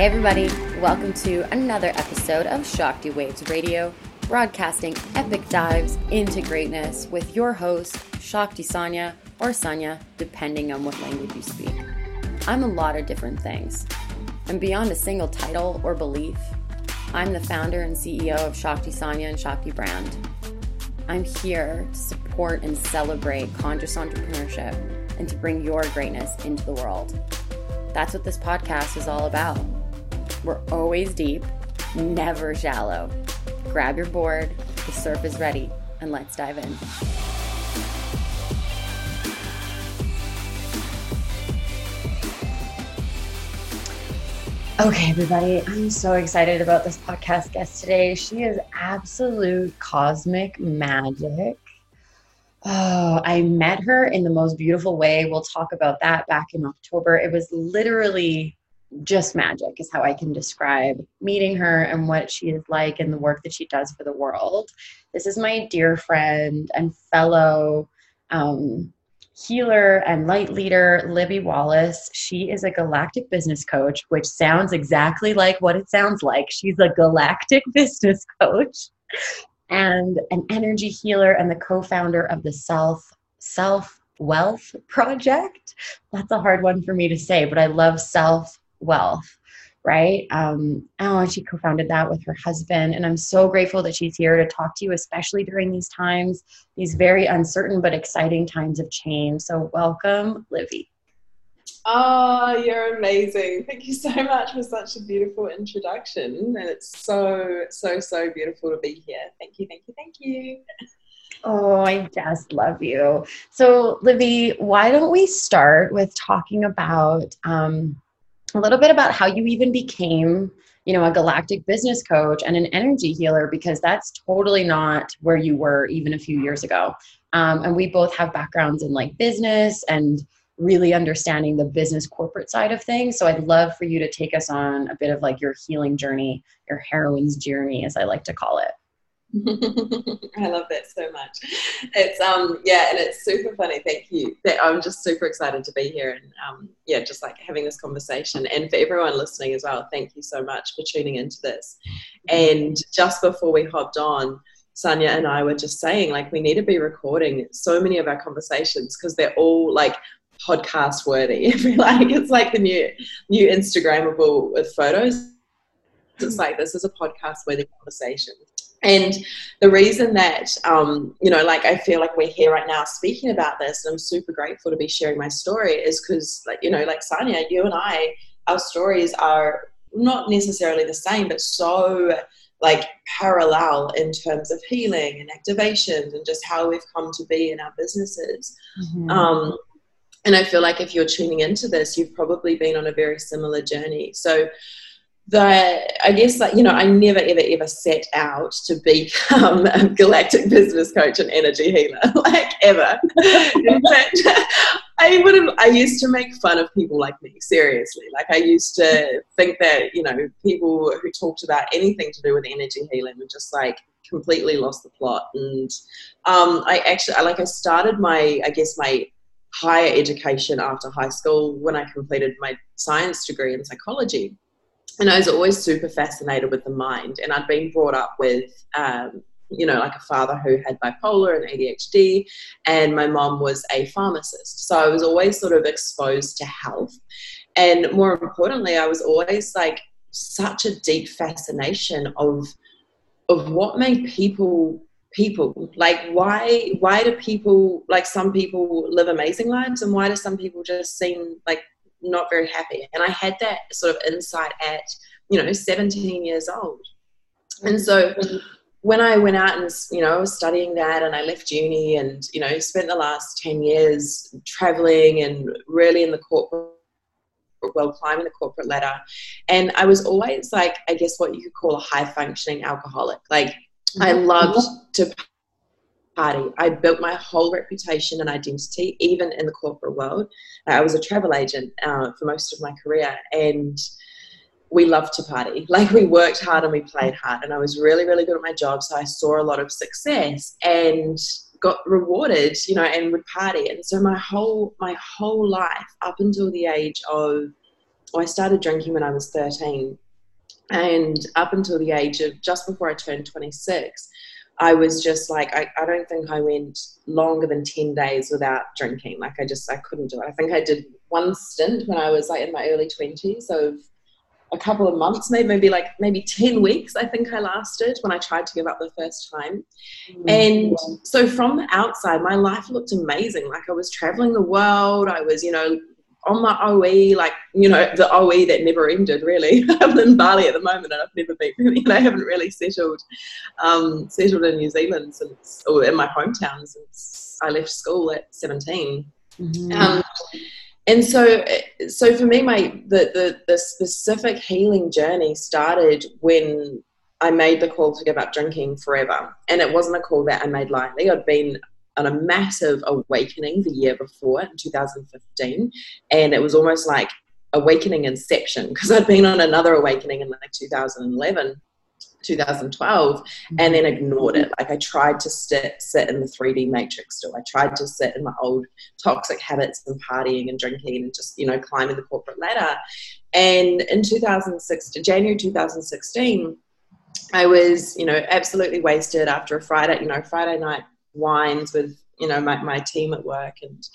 Hey, everybody, welcome to another episode of Shakti Waves Radio, broadcasting epic dives into greatness with your host, Shakti Sanya, or Sanya, depending on what language you speak. I'm a lot of different things. And beyond a single title or belief, I'm the founder and CEO of Shakti Sanya and Shakti Brand. I'm here to support and celebrate conscious entrepreneurship and to bring your greatness into the world. That's what this podcast is all about. We're always deep, never shallow. Grab your board, the surf is ready, and let's dive in. Okay, everybody, I'm so excited about this podcast guest today. She is absolute cosmic magic. Oh, I met her in the most beautiful way. We'll talk about that back in October. It was literally just magic, is how I can describe meeting her and what she is like and the work that she does for the world. This is my dear friend and fellow um, healer and light leader, Libby Wallace. She is a galactic business coach, which sounds exactly like what it sounds like. She's a galactic business coach and an energy healer and the co-founder of the Self Self Wealth Project. That's a hard one for me to say, but I love self wealth right? Um, oh, and she co founded that with her husband. And I'm so grateful that she's here to talk to you, especially during these times, these very uncertain but exciting times of change. So, welcome, Libby. Oh, you're amazing. Thank you so much for such a beautiful introduction. And it's so, so, so beautiful to be here. Thank you, thank you, thank you. Oh, I just love you. So, Libby, why don't we start with talking about um, a little bit about how you even became you know a galactic business coach and an energy healer because that's totally not where you were even a few years ago. Um, and we both have backgrounds in like business and really understanding the business corporate side of things. So i'd love for you to take us on a bit of like your healing journey your heroine's journey as i like to call it I love that so much. It's um yeah, and it's super funny. Thank you. I'm just super excited to be here and um yeah, just like having this conversation. And for everyone listening as well, thank you so much for tuning into this. And just before we hopped on, Sanya and I were just saying like we need to be recording so many of our conversations because they're all like podcast worthy. like it's like the new new Instagrammable with photos. It's like this is a podcast worthy conversation and the reason that, um, you know, like I feel like we're here right now speaking about this, and I'm super grateful to be sharing my story, is because, like, you know, like Sanya, you and I, our stories are not necessarily the same, but so like parallel in terms of healing and activations and just how we've come to be in our businesses. Mm-hmm. Um, and I feel like if you're tuning into this, you've probably been on a very similar journey. So, the I guess like you know I never ever ever set out to become a galactic business coach and energy healer like ever. In fact, I wouldn't. I used to make fun of people like me. Seriously, like I used to think that you know people who talked about anything to do with energy healing were just like completely lost the plot. And um, I actually like I started my I guess my higher education after high school when I completed my science degree in psychology and I was always super fascinated with the mind. And I'd been brought up with, um, you know, like a father who had bipolar and ADHD, and my mom was a pharmacist. So I was always sort of exposed to health. And more importantly, I was always like such a deep fascination of of what made people people like why why do people like some people live amazing lives and why do some people just seem like not very happy. And I had that sort of insight at, you know, 17 years old. And so when I went out and, you know, I was studying that and I left uni and, you know, spent the last 10 years traveling and really in the corporate well climbing the corporate ladder and i was always like i guess what you could call a high functioning alcoholic like i mm-hmm. loved to party. I built my whole reputation and identity, even in the corporate world. I was a travel agent uh, for most of my career, and we loved to party. Like we worked hard and we played hard, and I was really, really good at my job. So I saw a lot of success and got rewarded, you know, and would party. And so my whole my whole life, up until the age of well, I started drinking when I was 13. And up until the age of just before I turned 26, I was just like, I, I don't think I went longer than 10 days without drinking. Like, I just, I couldn't do it. I think I did one stint when I was like in my early 20s of a couple of months, maybe, maybe like maybe 10 weeks, I think I lasted when I tried to give up the first time. Mm-hmm. And so from the outside, my life looked amazing. Like I was traveling the world, I was, you know, on my OE, like, you know, the OE that never ended really. I'm in Bali at the moment and I've never been, you know, I haven't really settled, um, settled in New Zealand since, or in my hometown since I left school at 17. Mm-hmm. Um, and so, so for me, my, the, the, the specific healing journey started when I made the call to give up drinking forever. And it wasn't a call that I made lightly. I'd been on a massive awakening the year before in 2015 and it was almost like awakening inception because I'd been on another awakening in like 2011 2012 and then ignored it. Like I tried to sit sit in the 3D matrix still. I tried to sit in my old toxic habits and partying and drinking and just you know climbing the corporate ladder. And in 2006 January 2016 I was you know absolutely wasted after a Friday you know Friday night wines with you know my, my team at work and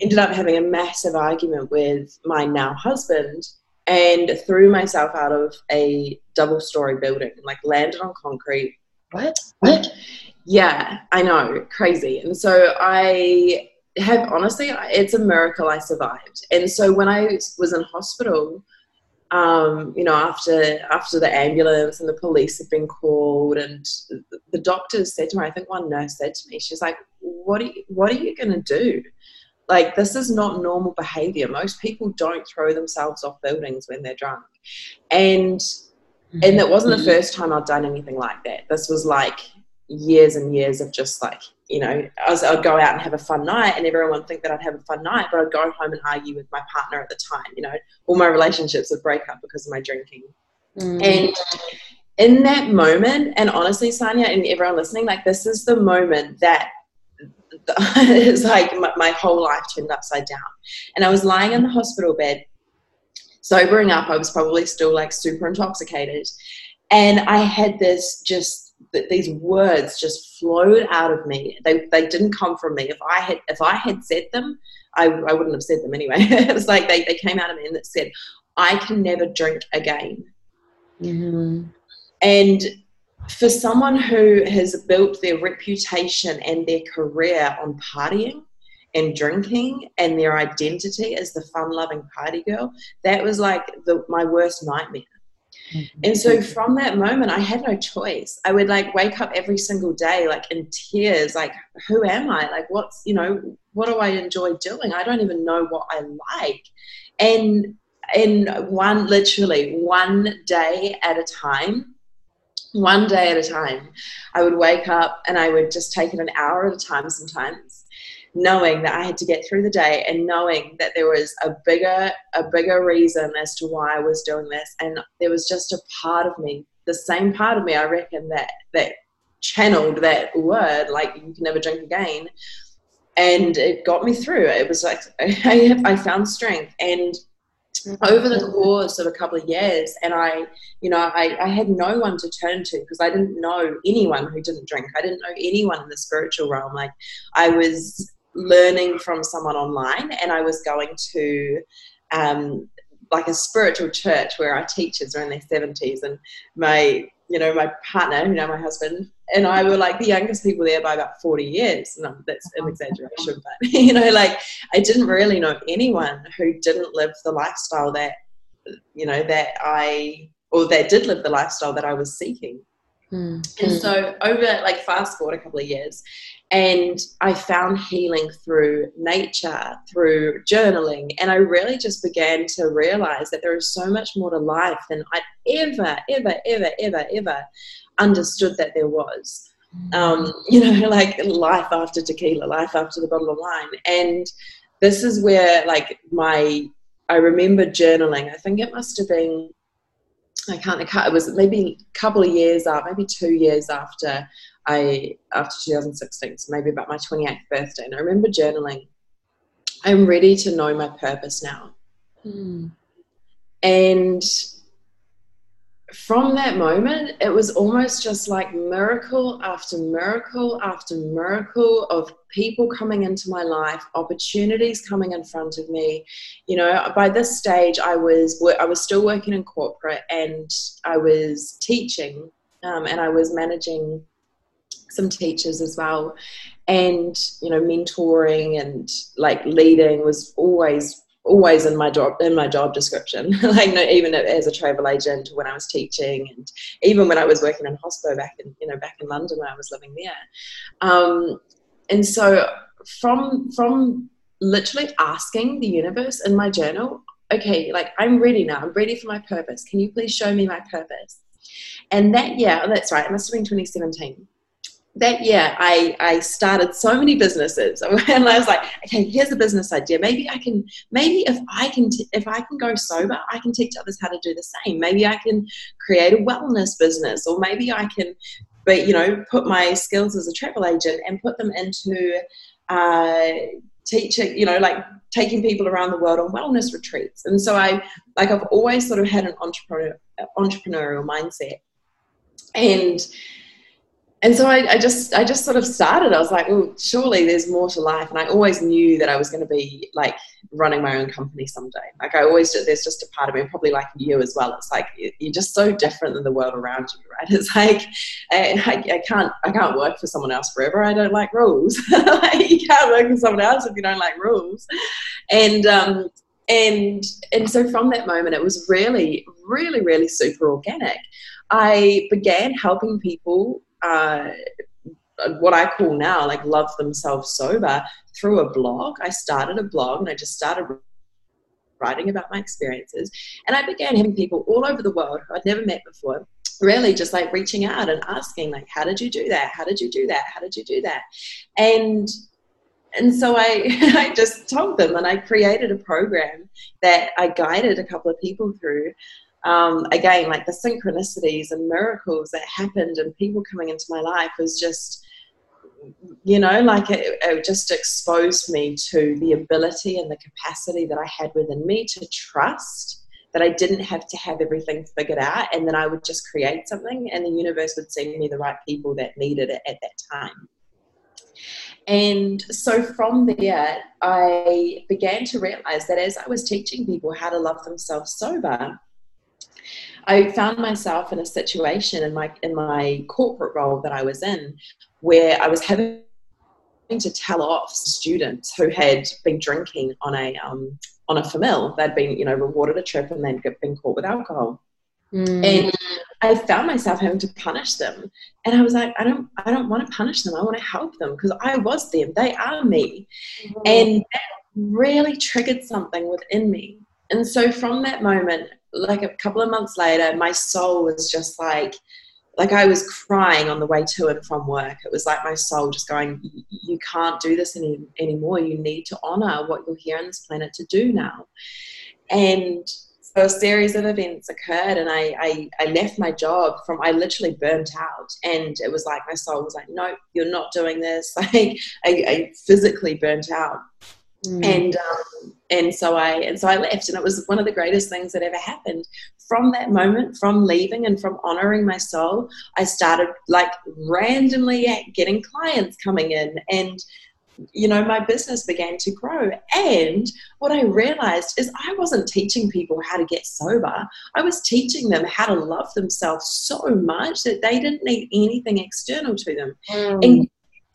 ended up having a massive argument with my now husband and threw myself out of a double story building like landed on concrete. What? What? Yeah i know crazy. And so i have honestly it's a miracle i survived. And so when i was in hospital um, you know, after after the ambulance and the police had been called, and the doctors said to me, I think one nurse said to me, she's like, "What are you, what are you going to do? Like, this is not normal behavior. Most people don't throw themselves off buildings when they're drunk." And and that wasn't the mm-hmm. first time I'd done anything like that. This was like years and years of just like you know I was, I'd go out and have a fun night and everyone would think that I'd have a fun night but I'd go home and argue with my partner at the time you know. All my relationships would break up because of my drinking. Mm. and in that moment and honestly Sanya and everyone listening like this is the moment that it's like my, my whole life turned upside down. And I was lying in the hospital bed sobering up. I was probably still like super intoxicated. And I had this just that these words just flowed out of me. They, they didn't come from me. If I had if I had said them, I, I wouldn't have said them anyway. it was like they, they came out of me and it said, I can never drink again. Mm-hmm. And for someone who has built their reputation and their career on partying and drinking and their identity as the fun loving party girl, that was like the, my worst nightmare. Mm-hmm. And so from that moment, I had no choice. I would like wake up every single day, like in tears, like, who am I? Like, what's, you know, what do I enjoy doing? I don't even know what I like. And, in one, literally one day at a time, one day at a time, I would wake up and I would just take it an hour at a time sometimes knowing that I had to get through the day and knowing that there was a bigger a bigger reason as to why I was doing this. And there was just a part of me the same part of me I reckon that that channeled that word like you can never drink again. And it got me through. It was like I, I found strength. And over the course of a couple of years and i you know I, I had no one to turn to because i didn't know anyone who didn't drink. I didn't know anyone in the spiritual realm. Like i was learning from someone online, and I was going to um, like a spiritual church where our teachers are in their 70s, and my you know my partner, you know my husband, and I were like the youngest people there by about 40 years. No, that's an exaggeration, but you know, like I didn't really know anyone who didn't live the lifestyle that you know that I or that did live the lifestyle that I was seeking. Mm. And so over like fast forward a couple of years, and I found healing through nature, through journaling, and I really just began to realize that there is so much more to life than I'd ever, ever, ever, ever, ever understood that there was. Um, you know, like life after tequila, life after the bottle of wine, and this is where like my I remember journaling. I think it must have been I can't, it was maybe a couple of years after, maybe two years after I, after 2016, so maybe about my 28th birthday. And I remember journaling, I'm ready to know my purpose now. Mm. and from that moment, it was almost just like miracle after miracle after miracle of people coming into my life, opportunities coming in front of me. You know, by this stage, I was I was still working in corporate and I was teaching, um, and I was managing some teachers as well, and you know, mentoring and like leading was always always in my job in my job description. Like no, even as a travel agent when i was teaching and even when i was working in hospital back in you know back in london when i was living there. Um, and so from from literally asking the universe in my journal okay like i'm ready now. I'm ready for my purpose. Can you please show me my purpose? And that yeah that's right it must have been 2017 that year I, I started so many businesses and I was like, okay, here's a business idea. Maybe I can, maybe if I can, t- if I can go sober, I can teach others how to do the same. Maybe I can create a wellness business or maybe I can, but you know, put my skills as a travel agent and put them into uh, teaching, you know, like taking people around the world on wellness retreats. And so I, like, I've always sort of had an entrepreneur, entrepreneurial mindset. And and so I, I, just I just sort of started. I was like, well, surely there's more to life, and I always knew that I was going to be like running my own company someday. Like I always there's just a part of me, probably like you as well. It's like you're just so different than the world around you, right? It's like I, I can't I can't work for someone else forever. I don't like rules. like, you can't work for someone else if you don't like rules, and um, and and so from that moment, it was really really really super organic. I began helping people uh, what I call now like love themselves sober through a blog. I started a blog and I just started writing about my experiences. And I began having people all over the world who I'd never met before really just like reaching out and asking like how did you do that how did you do that how did you do that and and so I, I just told them and I created a program that I guided a couple of people through um, again, like the synchronicities and miracles that happened and people coming into my life was just, you know, like it, it just exposed me to the ability and the capacity that I had within me to trust that I didn't have to have everything figured out and then I would just create something and the universe would send me the right people that needed it at that time. And so from there, I began to realize that as I was teaching people how to love themselves sober, I found myself in a situation in my in my corporate role that I was in where I was having to tell off students who had been drinking on a um, on a famil. They'd been you know rewarded a trip and they'd been caught with alcohol. Mm. And I found myself having to punish them, and I was like, I don't, I don't want to punish them. I want to help them because I was them. They are me, mm. and that really triggered something within me. And so from that moment, like a couple of months later, my soul was just like, like I was crying on the way to and from work. It was like my soul just going, you can't do this any, anymore. You need to honor what you're here on this planet to do now. And so a series of events occurred and I, I, I left my job from, I literally burnt out. And it was like, my soul was like, no, you're not doing this. Like I, I physically burnt out. Mm. And um, and so I and so I left, and it was one of the greatest things that ever happened. From that moment, from leaving and from honoring my soul, I started like randomly getting clients coming in, and you know my business began to grow. And what I realized is I wasn't teaching people how to get sober. I was teaching them how to love themselves so much that they didn't need anything external to them. Mm. And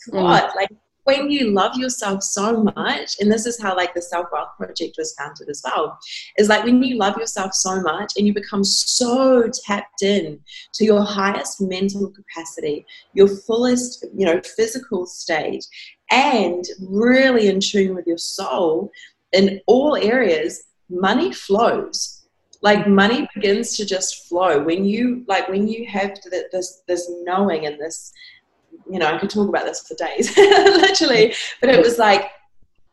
what? Mm. Like when you love yourself so much, and this is how like the Self Wealth Project was founded as well, is like when you love yourself so much and you become so tapped in to your highest mental capacity, your fullest, you know, physical state, and really in tune with your soul in all areas, money flows. Like money begins to just flow. When you like when you have this this knowing and this you know, I could talk about this for days, literally. But it was like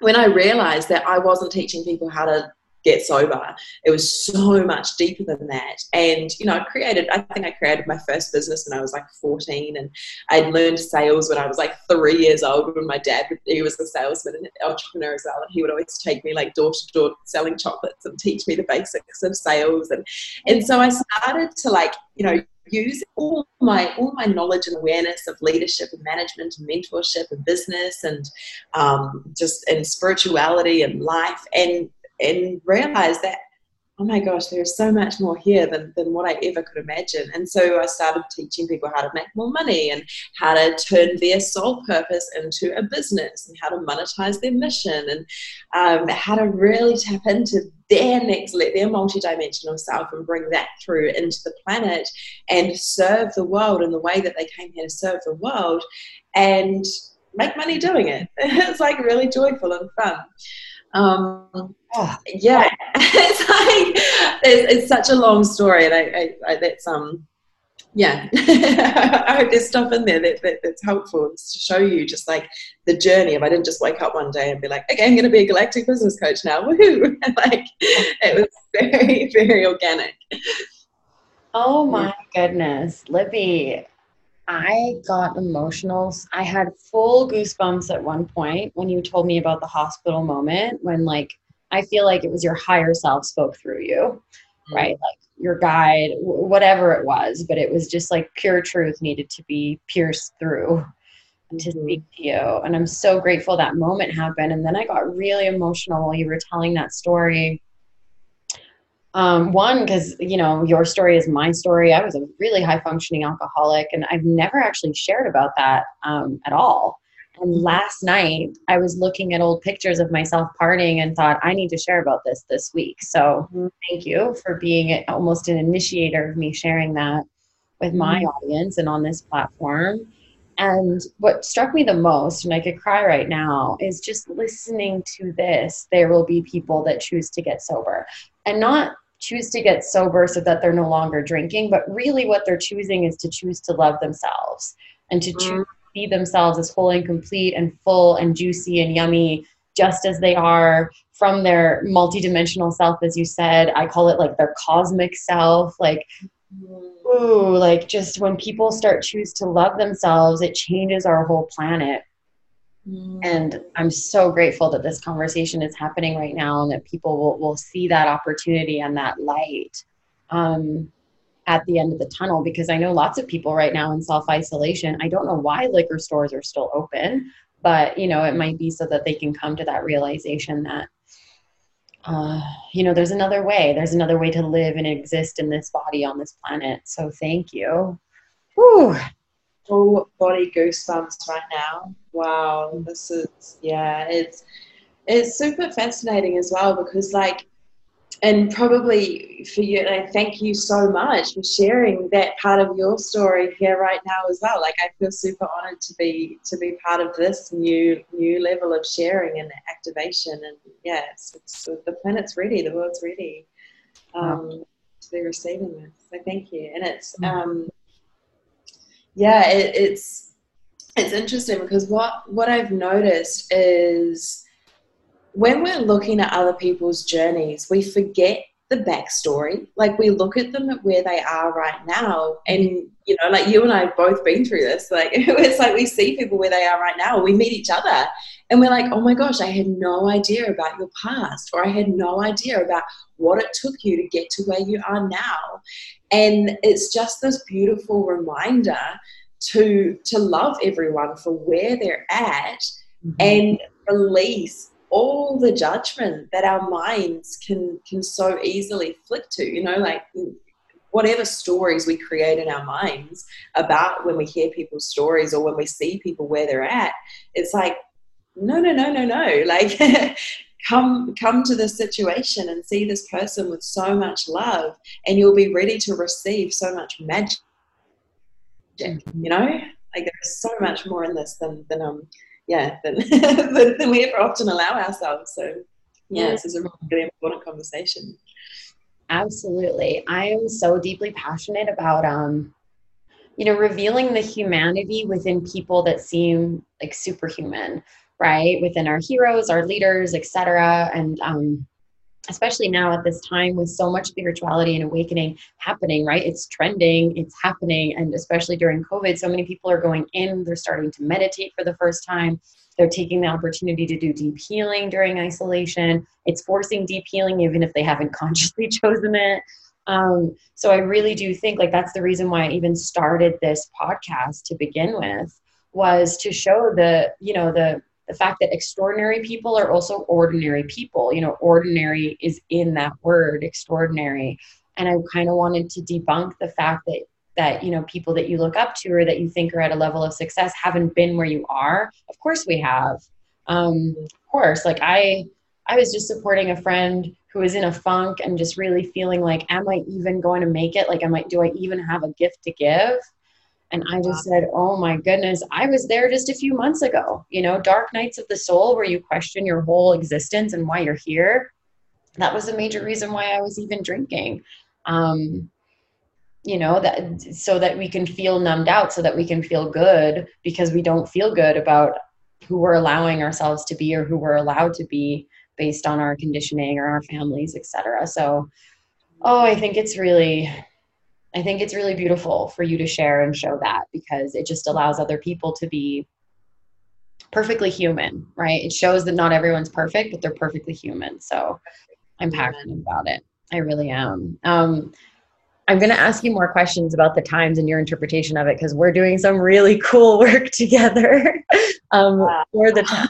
when I realized that I wasn't teaching people how to get sober. It was so much deeper than that. And, you know, I created, I think I created my first business when I was like 14 and I'd learned sales when I was like three years old when my dad, he was a salesman and entrepreneur as well. And he would always take me like door to door selling chocolates and teach me the basics of sales. And, and so I started to like, you know, use all my all my knowledge and awareness of leadership and management and mentorship and business and um, just and spirituality and life and and realize that oh my gosh there's so much more here than, than what i ever could imagine. And so i started teaching people how to make more money and how to turn their sole purpose into a business and how to monetize their mission and um, how to really tap into their next let their multidimensional self and bring that through into the planet and serve the world in the way that they came here to serve the world and make money doing it. It's like really joyful and fun um, oh. yeah, it's like it's, it's, such a long story, and I, I, I that's um, yeah. I hope there's stuff in there that, that, that's helpful to show you just like the journey. If I didn't just wake up one day and be like, okay, I'm going to be a galactic business coach now, woohoo! like it was very, very organic. Oh my goodness, Libby. I got emotional. I had full goosebumps at one point when you told me about the hospital moment when, like, I feel like it was your higher self spoke through you, mm-hmm. right? Like your guide, whatever it was, but it was just like pure truth needed to be pierced through to mm-hmm. speak to you. And I'm so grateful that moment happened. And then I got really emotional while you were telling that story um, one, because you know your story is my story. I was a really high functioning alcoholic, and I've never actually shared about that um, at all. And last night, I was looking at old pictures of myself partying and thought I need to share about this this week. So mm-hmm. thank you for being almost an initiator of me sharing that with my mm-hmm. audience and on this platform. And what struck me the most, and I could cry right now, is just listening to this. There will be people that choose to get sober and not choose to get sober so that they're no longer drinking, but really what they're choosing is to choose to love themselves and to choose mm. to be themselves as whole and complete and full and juicy and yummy just as they are from their multidimensional self as you said. I call it like their cosmic self. Like ooh like just when people start choose to love themselves it changes our whole planet and I'm so grateful that this conversation is happening right now and that people will, will see that opportunity and that light um, at the end of the tunnel because I know lots of people right now in self isolation. I don't know why liquor stores are still open, but you know, it might be so that they can come to that realization that. Uh, you know, there's another way. There's another way to live and exist in this body on this planet. So thank you. Whew full body goosebumps right now. Wow, this is yeah, it's it's super fascinating as well because like and probably for you and I thank you so much for sharing that part of your story here right now as well. Like I feel super honored to be to be part of this new new level of sharing and activation and yeah, it's, it's the planet's ready, the world's ready um, to be receiving this. So thank you. And it's mm. um yeah, it, it's it's interesting because what what I've noticed is when we're looking at other people's journeys, we forget the backstory. Like we look at them at where they are right now, and you know, like you and I have both been through this. Like it's like we see people where they are right now, we meet each other, and we're like, oh my gosh, I had no idea about your past, or I had no idea about what it took you to get to where you are now. And it's just this beautiful reminder to to love everyone for where they're at mm-hmm. and release all the judgment that our minds can can so easily flick to you know like whatever stories we create in our minds about when we hear people's stories or when we see people where they're at it's like no no no no no like come come to this situation and see this person with so much love and you'll be ready to receive so much magic you know? Like there's so much more in this than than um yeah than than, than we ever often allow ourselves. So yeah this is a really important conversation. Absolutely. I am so deeply passionate about um you know revealing the humanity within people that seem like superhuman right within our heroes our leaders etc and um especially now at this time with so much spirituality and awakening happening, right? It's trending, it's happening. And especially during COVID, so many people are going in, they're starting to meditate for the first time. They're taking the opportunity to do deep healing during isolation. It's forcing deep healing, even if they haven't consciously chosen it. Um, so I really do think like that's the reason why I even started this podcast to begin with was to show the you know the the fact that extraordinary people are also ordinary people. You know ordinary is in that word extraordinary. And i kind of wanted to debunk the fact that that you know people that you look up to or that you think are at a level of success haven't been where you are. Of course we have. Um, of course like i i was just supporting a friend who was in a funk and just really feeling like am i even going to make it? Like am i do i even have a gift to give and I just said, Oh my goodness, I was there just a few months ago. You know, dark nights of the soul where you question your whole existence and why you're here. That was a major reason why I was even drinking. Um, you know, that so that we can feel numbed out, so that we can feel good because we don't feel good about who we're allowing ourselves to be or who we're allowed to be based on our conditioning or our families, etc. So, oh, I think it's really I think it's really beautiful for you to share and show that because it just allows other people to be perfectly human, right? It shows that not everyone's perfect, but they're perfectly human. So I'm passionate about it. I really am. Um, I'm going to ask you more questions about the times and your interpretation of it because we're doing some really cool work together um, wow. for the time.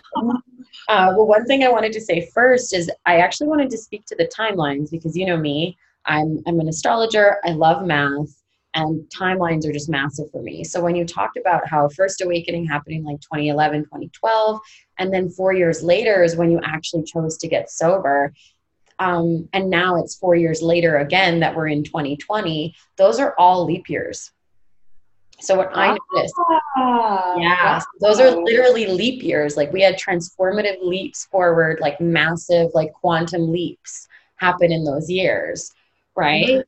Uh, well, one thing I wanted to say first is I actually wanted to speak to the timelines because you know me, I'm, I'm an astrologer. I love math and timelines are just massive for me. So when you talked about how first awakening happening like 2011, 2012, and then four years later is when you actually chose to get sober. Um, and now it's four years later again that we're in 2020. Those are all leap years. So what I noticed, ah, yeah, those are literally leap years. Like we had transformative leaps forward, like massive, like quantum leaps happen in those years right?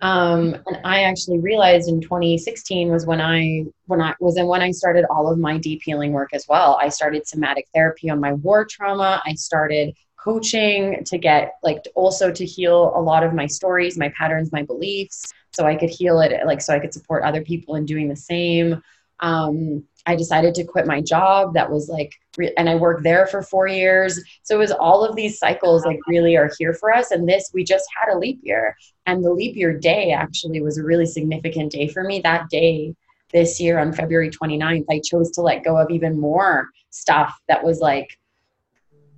Um, and I actually realized in 2016 was when I when I was and when I started all of my deep healing work as well. I started somatic therapy on my war trauma. I started coaching to get like also to heal a lot of my stories, my patterns, my beliefs, so I could heal it like so I could support other people in doing the same. Um, I decided to quit my job that was like, and I worked there for four years. So it was all of these cycles like really are here for us. And this, we just had a leap year. And the leap year day actually was a really significant day for me. That day this year on February 29th, I chose to let go of even more stuff that was like,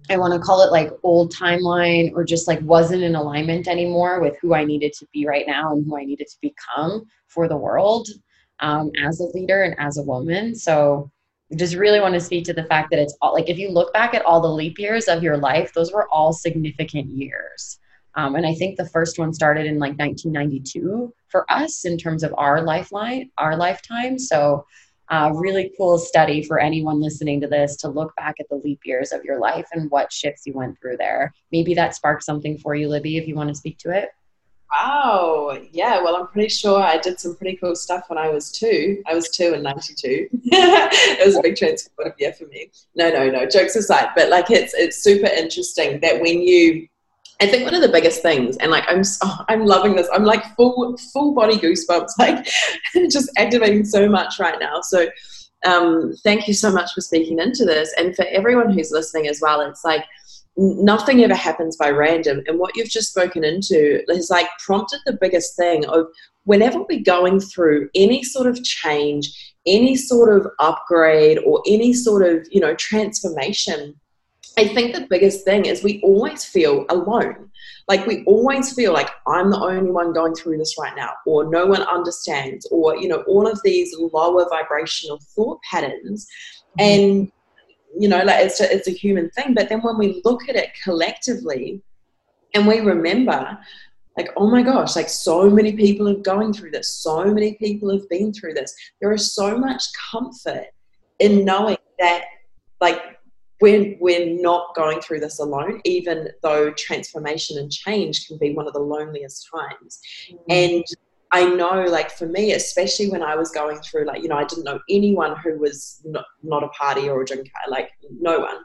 I want to call it like old timeline or just like wasn't in alignment anymore with who I needed to be right now and who I needed to become for the world um, as a leader and as a woman. So just really want to speak to the fact that it's all like if you look back at all the leap years of your life, those were all significant years. Um, and I think the first one started in like 1992 for us in terms of our lifeline, our lifetime. So, uh, really cool study for anyone listening to this to look back at the leap years of your life and what shifts you went through there. Maybe that sparked something for you, Libby, if you want to speak to it. Wow. Yeah. Well, I'm pretty sure I did some pretty cool stuff when I was two. I was two in '92. it was a big transformative year for me. No, no, no. Jokes aside, but like it's it's super interesting that when you, I think one of the biggest things, and like I'm oh, I'm loving this. I'm like full full body goosebumps, like just activating so much right now. So. Um, thank you so much for speaking into this, and for everyone who's listening as well. It's like nothing ever happens by random. And what you've just spoken into has like prompted the biggest thing of whenever we're going through any sort of change, any sort of upgrade, or any sort of, you know, transformation. I think the biggest thing is we always feel alone. Like we always feel like I'm the only one going through this right now, or no one understands, or you know, all of these lower vibrational thought patterns. Mm-hmm. And you know, like it's a, it's a human thing. But then when we look at it collectively and we remember, like, oh my gosh, like so many people are going through this, so many people have been through this. There is so much comfort in knowing that, like, we're, we're not going through this alone, even though transformation and change can be one of the loneliest times. Mm-hmm. And I know, like for me, especially when I was going through, like, you know, I didn't know anyone who was not, not a party or a drinker, like no one.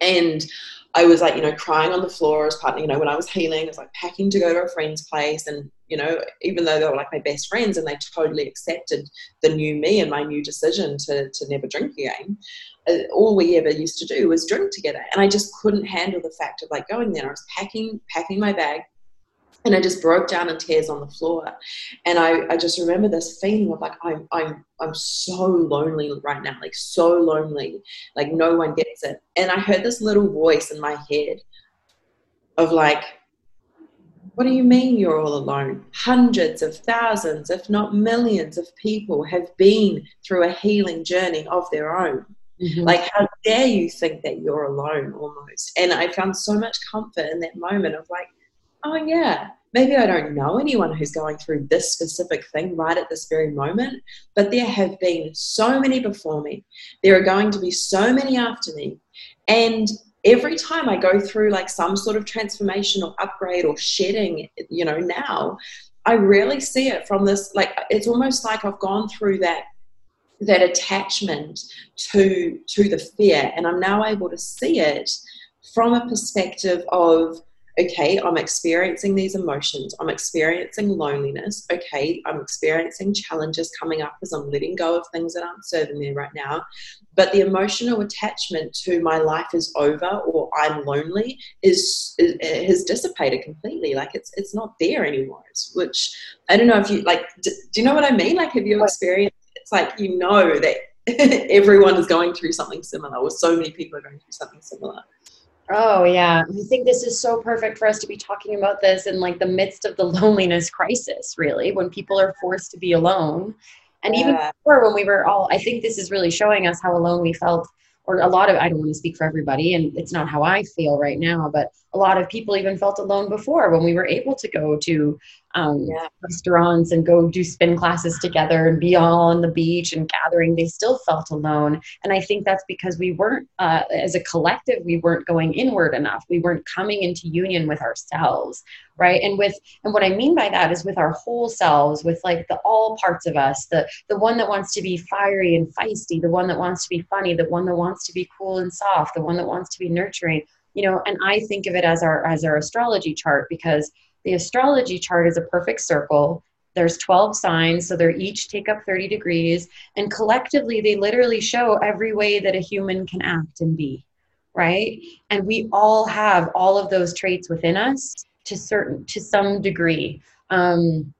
And I was like, you know, crying on the floor as part, you know, when I was healing, I was like packing to go to a friend's place. And, you know, even though they were like my best friends and they totally accepted the new me and my new decision to, to never drink again, uh, all we ever used to do was drink together. And I just couldn't handle the fact of like going there. I was packing, packing my bag, and I just broke down in tears on the floor. And I, I just remember this feeling of like I'm I'm I'm so lonely right now, like so lonely, like no one gets it. And I heard this little voice in my head of like, what do you mean you're all alone? Hundreds of thousands, if not millions of people have been through a healing journey of their own. Mm-hmm. Like, how dare you think that you're alone almost? And I found so much comfort in that moment of like, oh, yeah, maybe I don't know anyone who's going through this specific thing right at this very moment, but there have been so many before me. There are going to be so many after me. And every time I go through like some sort of transformation or upgrade or shedding, you know, now, I really see it from this like it's almost like I've gone through that that attachment to to the fear and I'm now able to see it from a perspective of okay, I'm experiencing these emotions. I'm experiencing loneliness. Okay, I'm experiencing challenges coming up as I'm letting go of things that aren't serving me right now. But the emotional attachment to my life is over or I'm lonely is, is has dissipated completely. Like it's it's not there anymore. It's, which I don't know if you like. Do, do you know what I mean? Like, have you experienced? It's like you know that everyone is going through something similar, or so many people are going through something similar. Oh yeah, I think this is so perfect for us to be talking about this in like the midst of the loneliness crisis, really, when people are forced to be alone. And yeah. even before when we were all I think this is really showing us how alone we felt or a lot of I don't want to speak for everybody and it's not how I feel right now, but a lot of people even felt alone before when we were able to go to um, yeah. restaurants and go do spin classes together and be all on the beach and gathering, they still felt alone. And I think that's because we weren't, uh, as a collective, we weren't going inward enough. We weren't coming into union with ourselves, right? And with, and what I mean by that is with our whole selves, with like the all parts of us, the the one that wants to be fiery and feisty, the one that wants to be funny, the one that wants to be cool and soft, the one that wants to be nurturing you know and i think of it as our as our astrology chart because the astrology chart is a perfect circle. There's 12 signs so they each take up 30 degrees and collectively they literally show every way that a human can act and be right? And we all have all of those traits within us to certain to some degree. Um,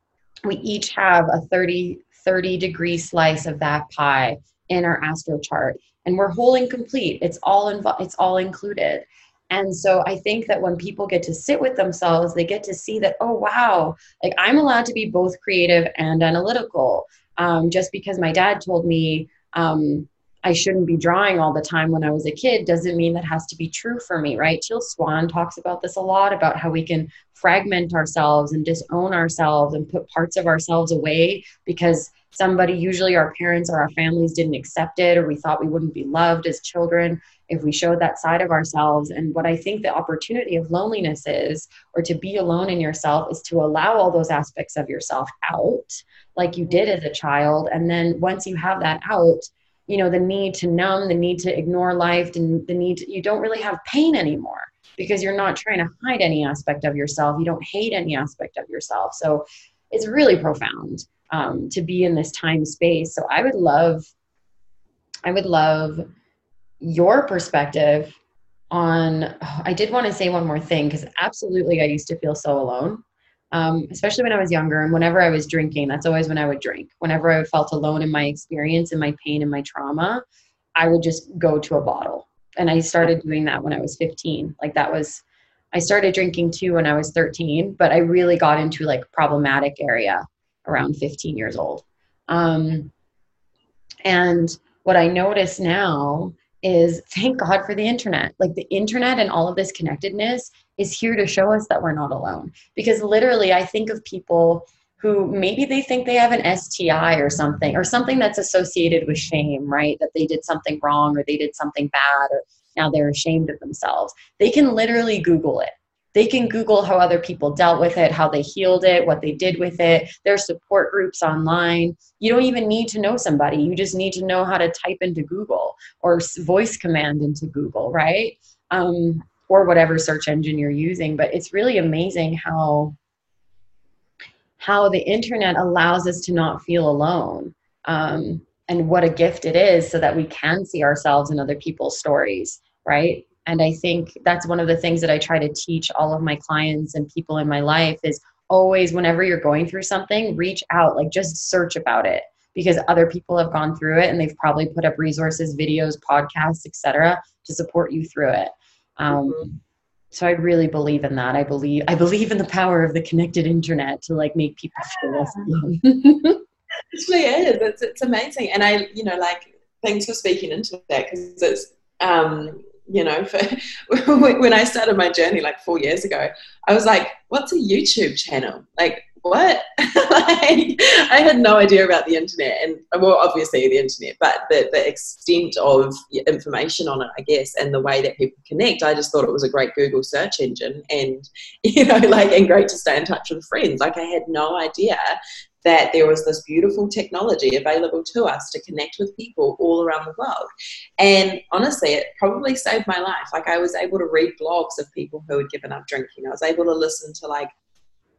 we each have a 30 30 degree slice of that pie in our astro chart and we're whole and complete. It's all involved it's all included and so I think that when people get to sit with themselves, they get to see that, oh, wow, like I'm allowed to be both creative and analytical. Um, just because my dad told me um, I shouldn't be drawing all the time when I was a kid doesn't mean that has to be true for me, right? Teal Swan talks about this a lot about how we can fragment ourselves and disown ourselves and put parts of ourselves away because somebody, usually our parents or our families, didn't accept it or we thought we wouldn't be loved as children if we showed that side of ourselves. And what I think the opportunity of loneliness is, or to be alone in yourself, is to allow all those aspects of yourself out, like you did as a child. And then once you have that out, you know, the need to numb, the need to ignore life, and the need to, you don't really have pain anymore because you're not trying to hide any aspect of yourself. You don't hate any aspect of yourself. So it's really profound um, to be in this time space. So I would love, I would love your perspective on oh, i did want to say one more thing because absolutely i used to feel so alone um, especially when i was younger and whenever i was drinking that's always when i would drink. Whenever i felt alone in my experience and my pain and my trauma i would just go to a bottle. And i started doing that when i was 15 like that was i started drinking too when i was 13 but i really got into like problematic area around 15 years old. Um, and what i notice now is thank God for the internet. Like the internet and all of this connectedness is here to show us that we're not alone. Because literally, I think of people who maybe they think they have an STI or something, or something that's associated with shame, right? That they did something wrong or they did something bad, or now they're ashamed of themselves. They can literally Google it they can Google how other people dealt with it, how they healed it, what they did with it. There's support groups online. You don't even need to know somebody. You just need to know how to type into Google or voice command into Google, right? um, or whatever search engine you're using. But it's really amazing how how the internet allows us to not feel alone. Um, and what a gift it is so that we can see ourselves in other people's stories, right? And I think that's one of the things that I try to teach all of my clients and people in my life is always whenever you're going through something, reach out, like just search about it because other people have gone through it and they've probably put up resources, videos, podcasts, etc., to support you through it. Um, mm-hmm. So I really believe in that. I believe I believe in the power of the connected internet to like make people feel less alone. it really is. It's, it's amazing, and I, you know, like thanks for speaking into that because it's um, you know, for, when I started my journey like four years ago, I was like, what's a YouTube channel? Like, what? like, I had no idea about the internet and, well, obviously the internet, but the, the extent of information on it, I guess, and the way that people connect, I just thought it was a great Google search engine and, you know, like, and great to stay in touch with friends. Like, I had no idea that there was this beautiful technology available to us to connect with people all around the world. And honestly, it probably saved my life. Like I was able to read blogs of people who had given up drinking. I was able to listen to like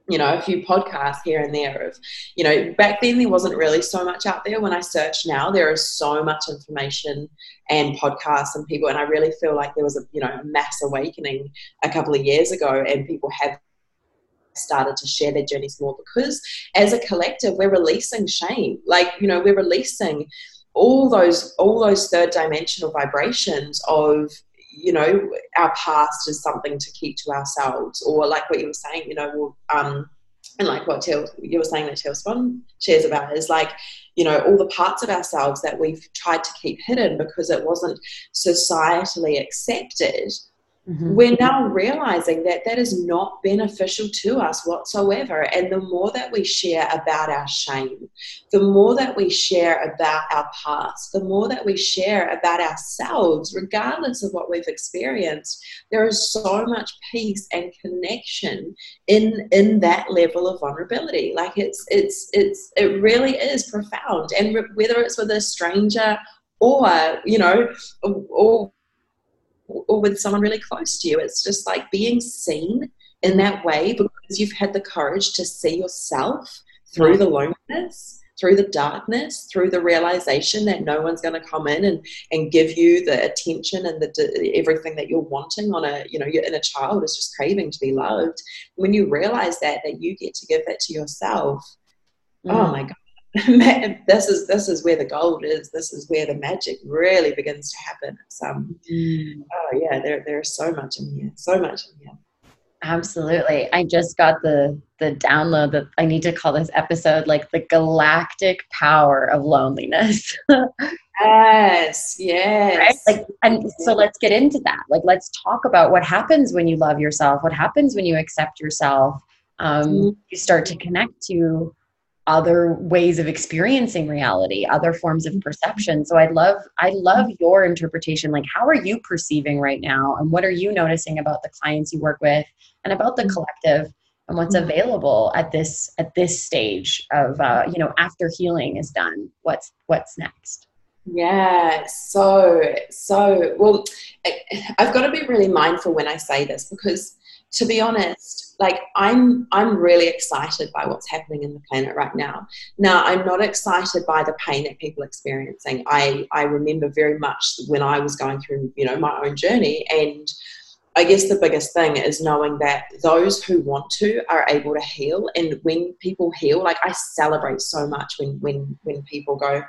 you know, a few podcasts here and there of, you know, back then there wasn't really so much out there. When I search now, there is so much information and podcasts and people, and I really feel like there was a, you know, mass awakening a couple of years ago, and people have started to share their journeys more because as a collective we're releasing shame. Like you know we're releasing all those all those third dimensional vibrations of you know our past is something to keep to ourselves. Or like what you were saying you know um and like what you were saying that Teal Swan shares about is like, you know, all the parts of ourselves that we've tried to keep hidden because it wasn't societally accepted Mm-hmm. We're now realizing that that is not beneficial to us whatsoever. And the more that we share about our shame, the more that we share about our past, the more that we share about ourselves, regardless of what we've experienced, there is so much peace and connection in in that level of vulnerability. Like it's it's it's it really is profound. And whether it's with a stranger or you know or or with someone really close to you. It's just like being seen in that way because you've had the courage to see yourself through the loneliness, through the darkness, through the realization that no one's going to come in and, and give you the attention and the everything that you're wanting on a you know your inner child is just craving to be loved. When you realize that that you get to give that to yourself, oh mm. oh my god this is this is where the gold is. This is where the magic really begins to happen. Um, mm. oh yeah, there there's so much in here, so much in here. Absolutely. I just got the the download that I need to call this episode like the galactic power of loneliness. yes, yes. Right? Like and so let's get into that. Like let's talk about what happens when you love yourself, what happens when you accept yourself. Um, mm-hmm. you start to connect to other ways of experiencing reality other forms of mm-hmm. perception so i'd love i love your interpretation like how are you perceiving right now and what are you noticing about the clients you work with and about the mm-hmm. collective and what's mm-hmm. available at this at this stage of uh, you know after healing is done what's what's next yeah so so well i've got to be really mindful when i say this because to be honest like i'm i'm really excited by what's happening in the planet right now now i'm not excited by the pain that people are experiencing i i remember very much when i was going through you know my own journey and I guess the biggest thing is knowing that those who want to are able to heal. And when people heal, like I celebrate so much when when when people go,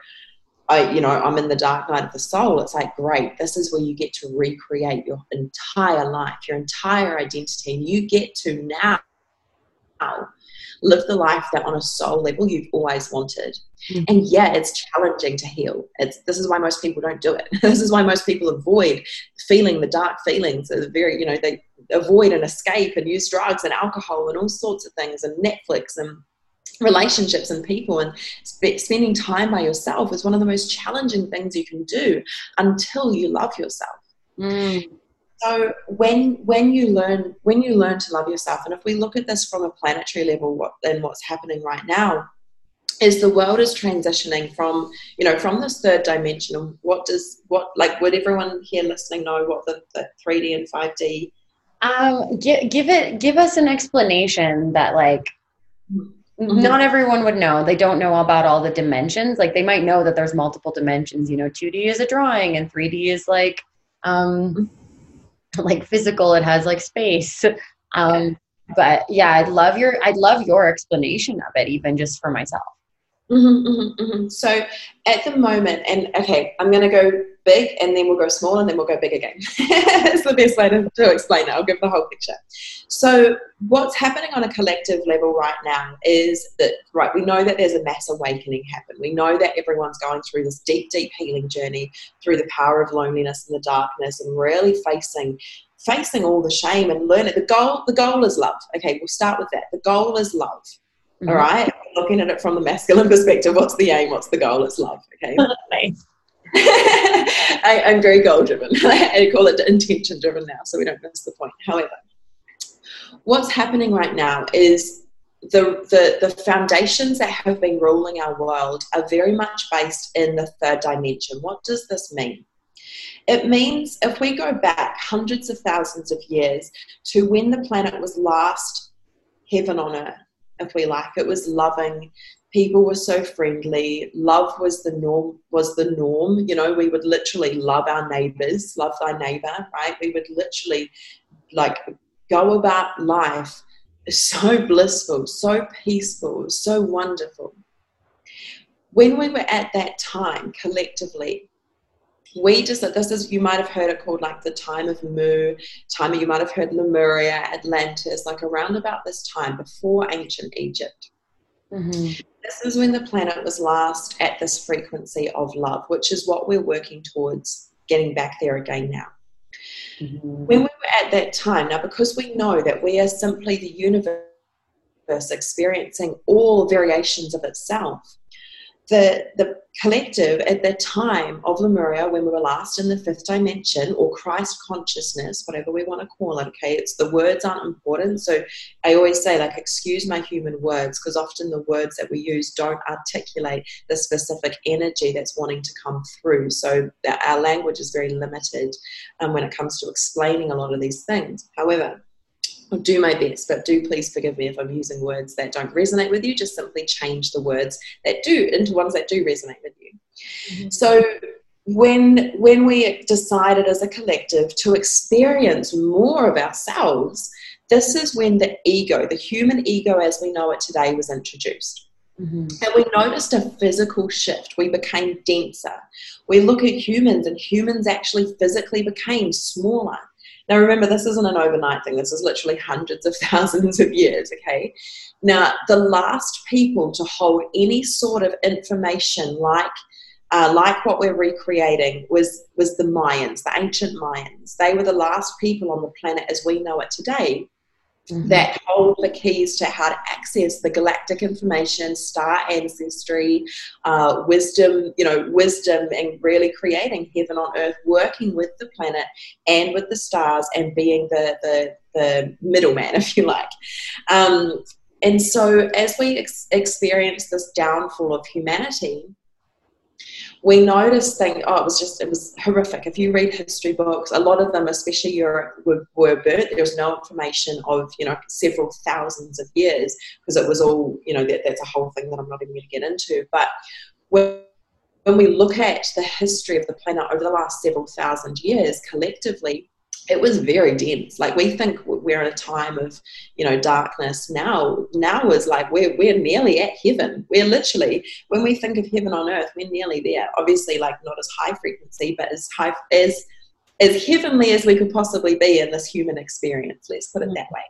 I, you know, I'm in the dark night of the soul. It's like, great, this is where you get to recreate your entire life, your entire identity, and you get to now live the life that on a soul level you've always wanted. Mm-hmm. And yeah, it's challenging to heal. It's this is why most people don't do it. this is why most people avoid feeling the dark feelings. They're very, you know, they avoid and escape and use drugs and alcohol and all sorts of things and Netflix and relationships and people and sp- spending time by yourself is one of the most challenging things you can do until you love yourself mm. so when when you learn when you learn to love yourself and if we look at this from a planetary level what and what's happening right now is the world is transitioning from you know from this third dimension and what does what like would everyone here listening know what the, the 3d and 5d um give, give it give us an explanation that like mm-hmm. not everyone would know. They don't know about all the dimensions. Like they might know that there's multiple dimensions you know 2d is a drawing and 3d is like um like physical. It has like space. Um but yeah i'd love your i'd love your explanation of it even just for myself Mm-hmm, mm-hmm, mm-hmm. So at the moment, and okay, I'm going to go big and then we'll go small and then we'll go big again. it's the best way to, to explain it. I'll give the whole picture. So, what's happening on a collective level right now is that, right, we know that there's a mass awakening happen. We know that everyone's going through this deep, deep healing journey through the power of loneliness and the darkness and really facing facing all the shame and learning the goal the goal is love okay we'll start with that the goal is love Mm-hmm. All right. Looking at it from the masculine perspective, what's the aim? What's the goal? It's love. Okay. I, am very goal driven. I call it intention driven now, so we don't miss the point. However, what's happening right now is the, the, the foundations that have been ruling our world are very much based in the third dimension. What does this mean? It means if we go back hundreds of thousands of years to when the planet was last heaven on earth, if we like. It was loving. People were so friendly. Love was the norm. Was the norm. You know, we would literally love our neighbors. Love thy neighbor. Right. We would literally like go about life so blissful, so peaceful, so wonderful. When we were at that time collectively, we just this is you might have heard it called like the time of Mu, time you might have heard Lemuria, Atlantis, like around about this time before ancient Egypt. Mm-hmm. This is when the planet was last at this frequency of love, which is what we're working towards getting back there again now. Mm-hmm. When we were at that time, now because we know that we are simply the universe experiencing all variations of itself, the, the collective at the time of Lemuria, when we were last in the fifth dimension or Christ consciousness, whatever we want to call it, okay, it's the words aren't important. So I always say, like, excuse my human words, because often the words that we use don't articulate the specific energy that's wanting to come through. So our language is very limited um, when it comes to explaining a lot of these things. However, I'll do my best, but do please forgive me if I'm using words that don't resonate with you. Just simply change the words that do into ones that do resonate with you. Mm-hmm. So when when we decided as a collective to experience more of ourselves, this is when the ego, the human ego as we know it today, was introduced. Mm-hmm. And we noticed a physical shift. We became denser. We look at humans, and humans actually physically became smaller. Now, remember, this isn't an overnight thing. This is literally hundreds of thousands of years, okay? Now, the last people to hold any sort of information like uh, like what we're recreating was was the Mayans, the ancient Mayans. They were the last people on the planet as we know it today mm-hmm. that hold the keys to how to access the galactic information, star ancestry, uh, wisdom, you know, wisdom, and really creating heaven on earth, working with the planet and with the stars, and being the the, the middleman, if you like. Um, and so, as we ex- experience this downfall of humanity, we noticed things, oh, it was just, it was horrific. If you read history books, a lot of them, especially Europe, were, were burnt. There was no information of, you know, several thousands of years because it was all, you know, that, that's a whole thing that I'm not even going to get into. But when, when we look at the history of the planet over the last several thousand years collectively, it was very dense. Like we think we're in a time of, you know, darkness. Now, now is like we're we're nearly at heaven. We're literally when we think of heaven on earth, we're nearly there. Obviously, like not as high frequency, but as high as as heavenly as we could possibly be in this human experience. Let's put it that way.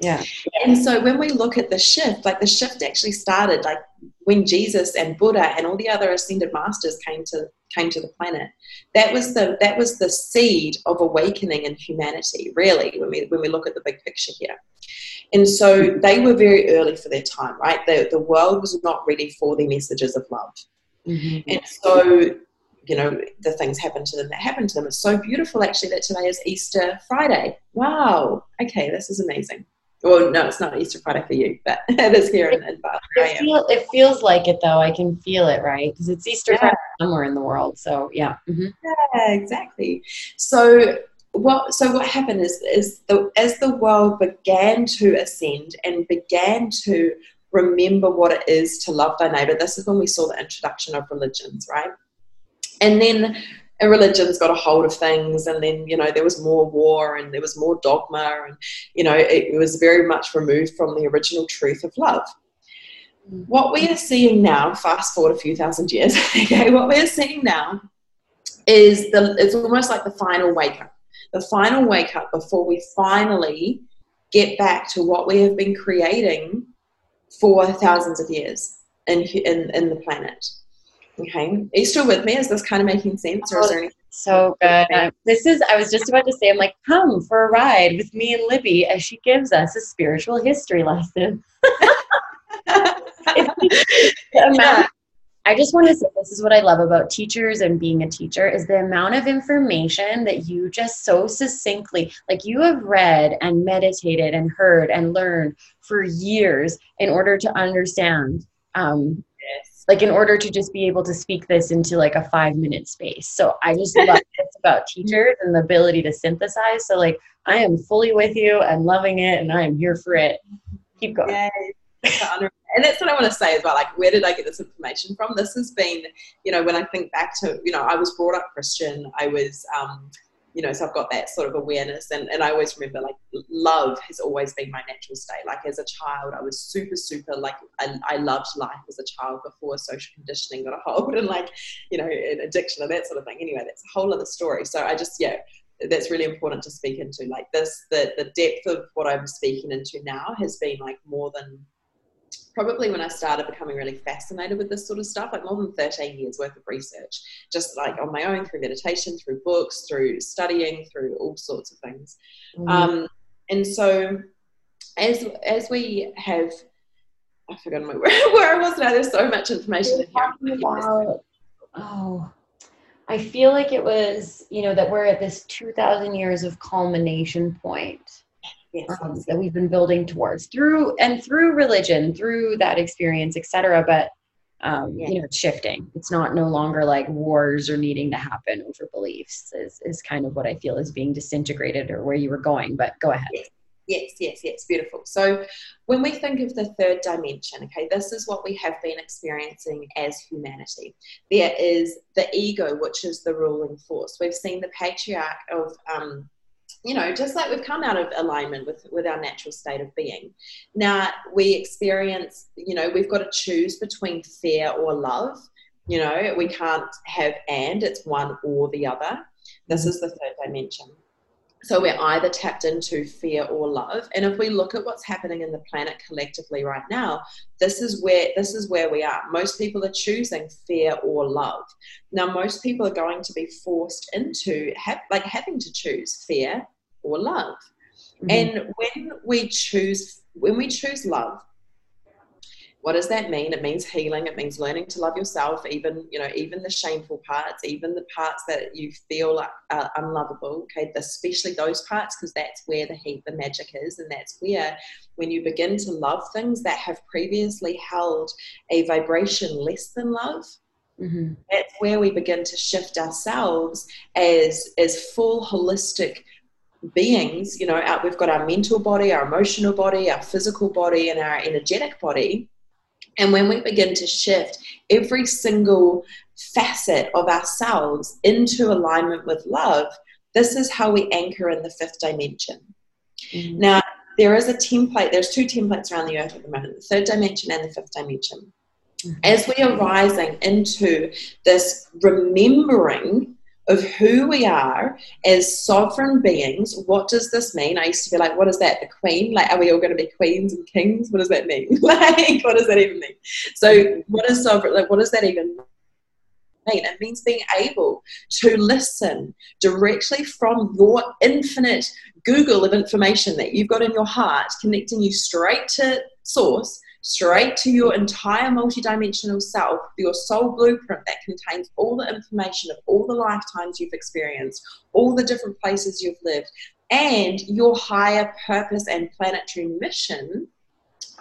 Yeah. And so when we look at the shift, like the shift actually started like when Jesus and Buddha and all the other ascended masters came to came to the planet. That was the that was the seed of awakening in humanity, really, when we when we look at the big picture here. And so they were very early for their time, right? The the world was not ready for the messages of love. Mm-hmm. And so you know the things happen to them that happen to them it's so beautiful actually that today is easter friday wow okay this is amazing Well, no, it's not Easter Friday for you, but it is here in, in Bath. It, feel, it, feels like it though. I can feel it, right? Because it's Easter yeah. Friday somewhere in the world. So yeah. Mm-hmm. Yeah, exactly. So what so what happened is is the as the world began to ascend and began to remember what it is to love thy neighbor. This is when we saw the introduction of religions, right? And then religions got a hold of things and then you know there was more war and there was more dogma and you know it, it was very much removed from the original truth of love. Mm. What we are seeing now fast forward a few thousand years okay what we're seeing now is the it's almost like the final wake up. The final wake up before we finally get back to what we have been creating for thousands of years in in, in the planet Okay. Are you still with me? Is this kind of making sense? Or is there anything? So good. This is, I was just about to say, I'm like, come for a ride with me and Libby as she gives us a spiritual history lesson. yeah. I just want to say this is what I love about teachers and being a teacher is the amount of information that you just so succinctly like you have read and meditated and heard and learned for years in order to understand um, like in order to just be able to speak this into like a five minute space. So I just love this about teachers and the ability to synthesize. So like I am fully with you and loving it and I am here for it. Keep going. Yay. And that's what I want to say as well. Like, where did I get this information from? This has been, you know, when I think back to, you know, I was brought up Christian. I was, um, you know, so I've got that sort of awareness. And, and I always remember like love has always been my natural state. Like as a child, I was super, super like, I, I loved life as a child before social conditioning got a hold and like, you know, addiction and that sort of thing. Anyway, that's a whole other story. So I just, yeah, that's really important to speak into. Like this, the, the depth of what I'm speaking into now has been like more than probably when I started becoming really fascinated with this sort of stuff, like more than 13 years worth of research, just like on my own through meditation, through books, through studying, through all sorts of things. Mm-hmm. Um, and so as as we have, I've forgotten my, where, where I was now. There's so much information in here. Oh, I feel like it was, you know, that we're at this 2,000 years of culmination point yes, um, that we've been building towards through and through religion, through that experience, etc. But um, yeah. you know, it's shifting. It's not no longer like wars are needing to happen over beliefs. Is is kind of what I feel is being disintegrated or where you were going. But go ahead. Yes. Yes, yes, yes, beautiful. So, when we think of the third dimension, okay, this is what we have been experiencing as humanity. There is the ego, which is the ruling force. We've seen the patriarch of um, you know, just like we've come out of alignment with, with our natural state of being. Now we experience, you know, we've got to choose between fear or love. You know, we can't have and, it's one or the other. This mm-hmm. is the third dimension. So we're either tapped into fear or love. And if we look at what's happening in the planet collectively right now, this is where this is where we are. Most people are choosing fear or love. Now, most people are going to be forced into have, like having to choose fear or love. Mm-hmm. And when we choose when we choose love, what does that mean it means healing it means learning to love yourself even you know even the shameful parts even the parts that you feel are unlovable okay especially those parts because that's where the heat the magic is and that's where when you begin to love things that have previously held a vibration less than love mm-hmm. that's where we begin to shift ourselves as as full holistic beings you know we've got our mental body our emotional body our physical body and our energetic body and when we begin to shift every single facet of ourselves into alignment with love, this is how we anchor in the fifth dimension. Mm-hmm. Now, there is a template, there's two templates around the earth at the moment the third dimension and the fifth dimension. Mm-hmm. As we are rising into this remembering of who we are as sovereign beings. What does this mean? I used to be like, what is that? The queen? Like, are we all going to be queens and kings? What does that mean? like, what does that even mean? So, what is sovereign? Like, what does that even mean? It means being able to listen directly from your infinite Google of information that you've got in your heart, connecting you straight to source straight to your entire multidimensional self, your soul blueprint that contains all the information of all the lifetimes you've experienced, all the different places you've lived, and your higher purpose and planetary mission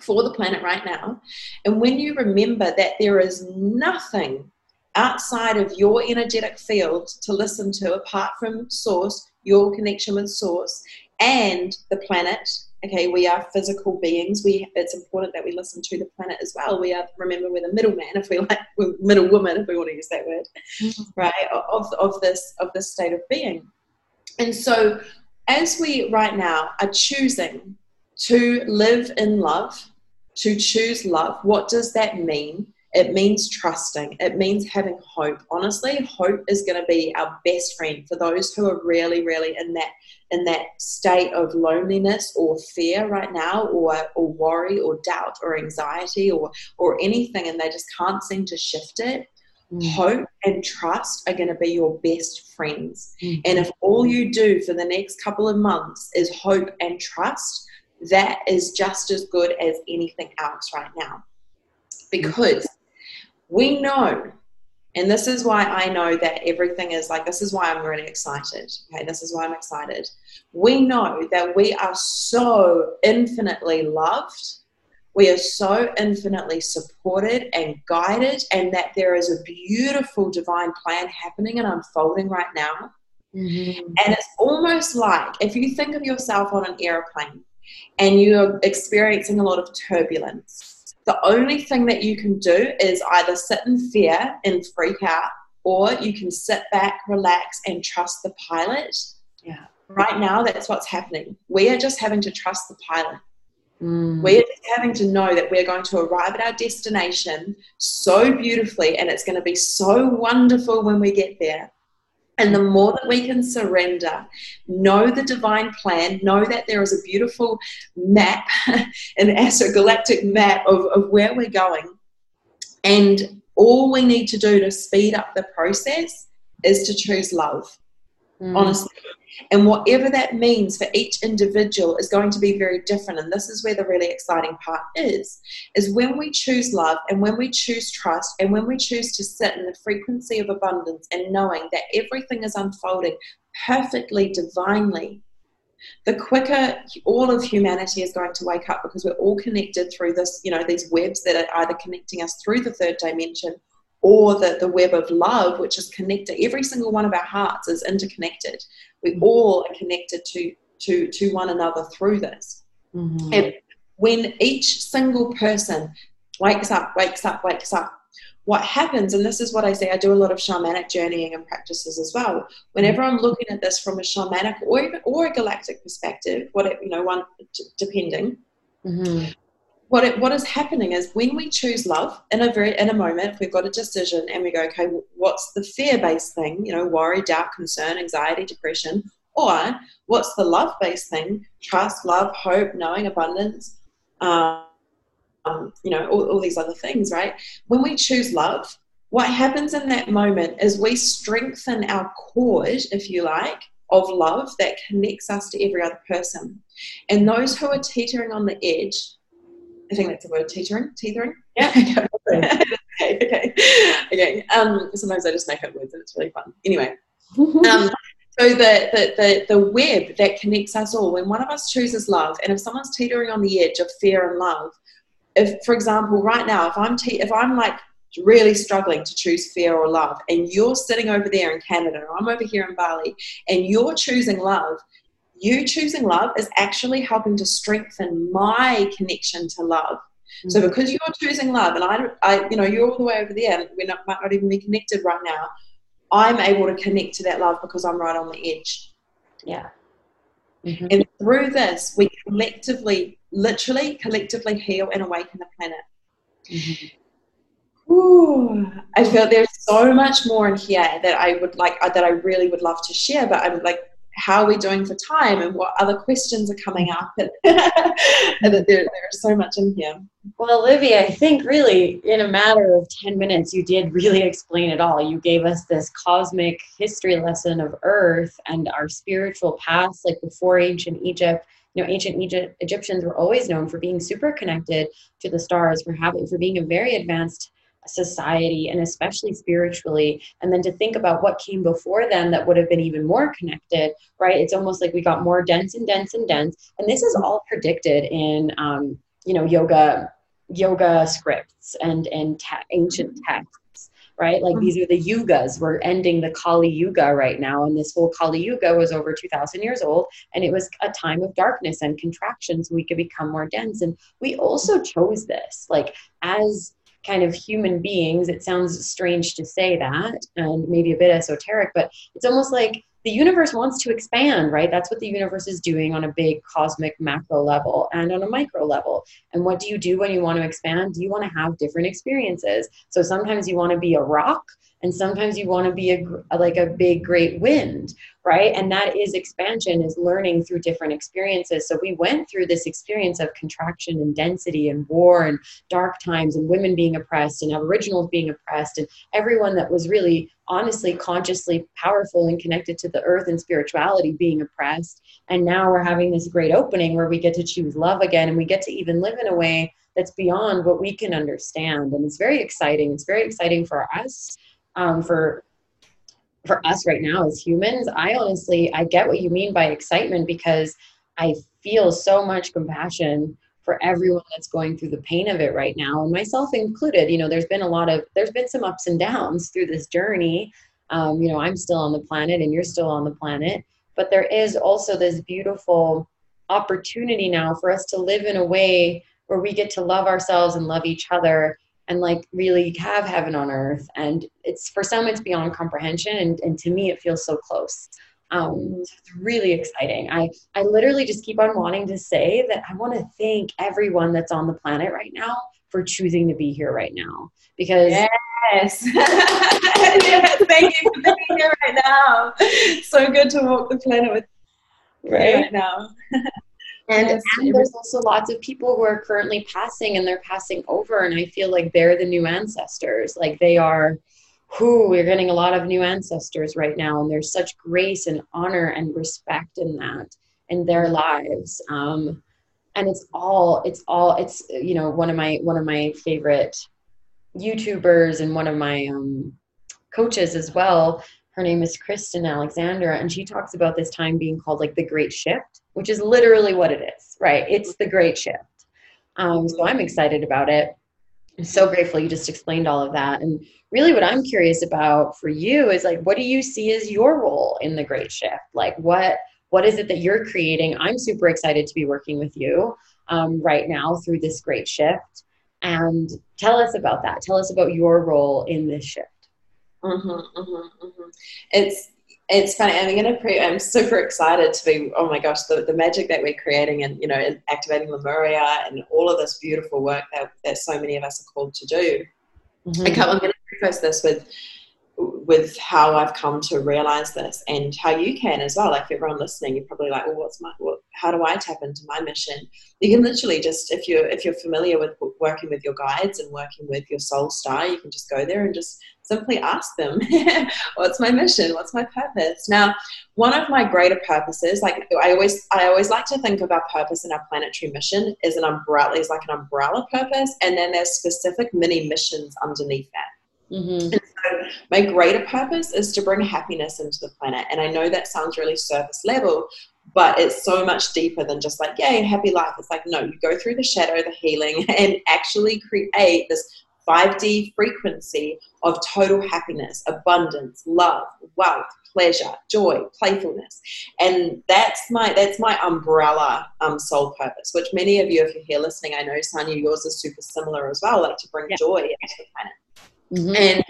for the planet right now. And when you remember that there is nothing outside of your energetic field to listen to apart from source, your connection with source, and the planet. Okay, we are physical beings. We it's important that we listen to the planet as well. We are remember we're the middleman, if we like, middle woman, if we want to use that word, mm-hmm. right? Of of this of this state of being. And so, as we right now are choosing to live in love, to choose love, what does that mean? It means trusting. It means having hope. Honestly, hope is going to be our best friend for those who are really, really in that in that state of loneliness or fear right now, or or worry or doubt or anxiety or or anything, and they just can't seem to shift it. Mm. Hope and trust are going to be your best friends. Mm. And if all you do for the next couple of months is hope and trust, that is just as good as anything else right now. Because we know, and this is why I know that everything is like, this is why I'm really excited. Okay, this is why I'm excited. We know that we are so infinitely loved. We are so infinitely supported and guided, and that there is a beautiful divine plan happening and unfolding right now. Mm-hmm. And it's almost like if you think of yourself on an airplane and you're experiencing a lot of turbulence, the only thing that you can do is either sit in fear and freak out, or you can sit back, relax, and trust the pilot. Yeah. Right now, that's what's happening. We are just having to trust the pilot. Mm. We're just having to know that we're going to arrive at our destination so beautifully, and it's going to be so wonderful when we get there. And the more that we can surrender, know the divine plan, know that there is a beautiful map, an astrogalactic map of, of where we're going. And all we need to do to speed up the process is to choose love. Mm. Honestly, and whatever that means for each individual is going to be very different. And this is where the really exciting part is, is when we choose love and when we choose trust and when we choose to sit in the frequency of abundance and knowing that everything is unfolding perfectly, divinely, the quicker all of humanity is going to wake up because we're all connected through this, you know, these webs that are either connecting us through the third dimension or that the web of love, which is connected. Every single one of our hearts is interconnected. We mm-hmm. all are connected to, to, to one another through this. Mm-hmm. And when each single person wakes up, wakes up, wakes up, what happens, and this is what I say, I do a lot of shamanic journeying and practices as well. Whenever I'm looking at this from a shamanic or even or a galactic perspective, what it, you know, one depending, mm-hmm what it, what is happening is when we choose love in a very in a moment we've got a decision and we go okay what's the fear based thing? You know worry doubt concern anxiety depression or what's the love based thing? Trust love hope knowing abundance um, you know all, all these other things right? When we choose love what happens in that moment is we strengthen our cord if you like of love that connects us to every other person. And those who are teetering on the edge I think that's the word, teetering, teetering. Yeah. okay, okay, okay. Um, sometimes I just make up words and it's really fun. Anyway, um, so the, the, the, the web that connects us all, when one of us chooses love, and if someone's teetering on the edge of fear and love, if, for example, right now, if I'm te- if I'm like really struggling to choose fear or love, and you're sitting over there in Canada, or I'm over here in Bali, and you're choosing love, you choosing love is actually helping to strengthen my connection to love. Mm-hmm. So because you're choosing love, and I, I, you know, you're all the way over there, and we might not even be connected right now. I'm able to connect to that love because I'm right on the edge. Yeah. Mm-hmm. And through this, we collectively, literally, collectively heal and awaken the planet. Mm-hmm. Ooh, I feel there's so much more in here that I would like, that I really would love to share, but I'm like how are we doing for time and what other questions are coming up and, and there, there's so much in here. Well olivia i think really in a matter of 10 minutes you did really explain it all. You gave us this cosmic history lesson of earth and our spiritual past like before ancient egypt. You know ancient egypt egyptians were always known for being super connected to the stars for having for being a very advanced society and especially spiritually. And then to think about what came before them that would have been even more connected right? It's almost like we got more dense and dense and dense. And this is all predicted in um, you know yoga yoga scripts and and te- ancient texts right? Like these are the yugas. We're ending the kali yuga right now. And this whole kali yuga was over 2000 years old. And it was a time of darkness and contraction so we could become more dense. And we also chose this like as kind of human beings. It sounds strange to say that and maybe a bit esoteric, but it's almost like the universe wants to expand, right? That's what the universe is doing on a big cosmic macro level and on a micro level. And what do you do when you want to expand? Do You want to have different experiences. So sometimes you want to be a rock and sometimes you want to be a, like a big great wind right? And that is expansion is learning through different experiences. So we went through this experience of contraction and density and war and dark times and women being oppressed and aboriginals being oppressed and everyone that was really honestly consciously powerful and connected to the earth and spirituality being oppressed. And now we're having this great opening where we get to choose love again and we get to even live in a way that's beyond what we can understand. And it's very exciting. It's very exciting for us um, for for us right now as humans i honestly i get what you mean by excitement because i feel so much compassion for everyone that's going through the pain of it right now and myself included. You know there's been a lot of there's been some ups and downs through this journey. Um, you know i'm still on the planet and you're still on the planet but there is also this beautiful opportunity now for us to live in a way where we get to love ourselves and love each other and like really have heaven on earth and it's for some it's beyond comprehension and, and to me it feels so close. Um, so it's really exciting. I i literally just keep on wanting to say that i want to thank everyone that's on the planet right now for choosing to be here right now because yes, yes thank you for being here right now. So good to walk the planet with right, right now and, yes. and there's also lots of people who are currently passing and they're passing over and i feel like they're the new ancestors. Like they are who we're getting a lot of new ancestors right now and there's such grace and honor and respect in that in their lives. Um, and it's all it's all it's you know one of my one of my favorite youtubers and one of my um, coaches as well her name is kristen alexander and she talks about this time being called like the great shift which is literally what it is, right? It's the great shift. Um, so I'm excited about it. I'm so grateful you just explained all of that. And really, what I'm curious about for you is like, what do you see as your role in the great shift? Like, what what is it that you're creating? I'm super excited to be working with you um, right now through this great shift. And tell us about that. Tell us about your role in this shift. Mm-hmm, mm-hmm, mm-hmm. It's it's funny. I'm going to pre. I'm super excited to be. Oh my gosh, the, the magic that we're creating, and you know, activating Lemuria, and all of this beautiful work that, that so many of us are called to do. Mm-hmm. I I'm going to preface this with with how I've come to realize this, and how you can as well. Like everyone listening, you're probably like, "Well, what's my? What, how do I tap into my mission?" You can literally just, if you're if you're familiar with working with your guides and working with your soul star, you can just go there and just simply ask them, what's my mission? What's my purpose? Now, one of my greater purposes, like I always, I always like to think of our purpose and our planetary mission is an umbrella, is like an umbrella purpose, and then there's specific mini missions underneath that. Mm-hmm. And so my greater purpose is to bring happiness into the planet. And I know that sounds really surface level, but it's so much deeper than just like, yay, happy life. It's like, no, you go through the shadow, the healing, and actually create this 5D frequency of total happiness, abundance, love, wealth, pleasure, joy, playfulness. And that's my that's my umbrella um, soul purpose, which many of you, if you're here listening, I know Sonia, yours is super similar as well, like to bring yeah. joy into the planet. Mm-hmm. And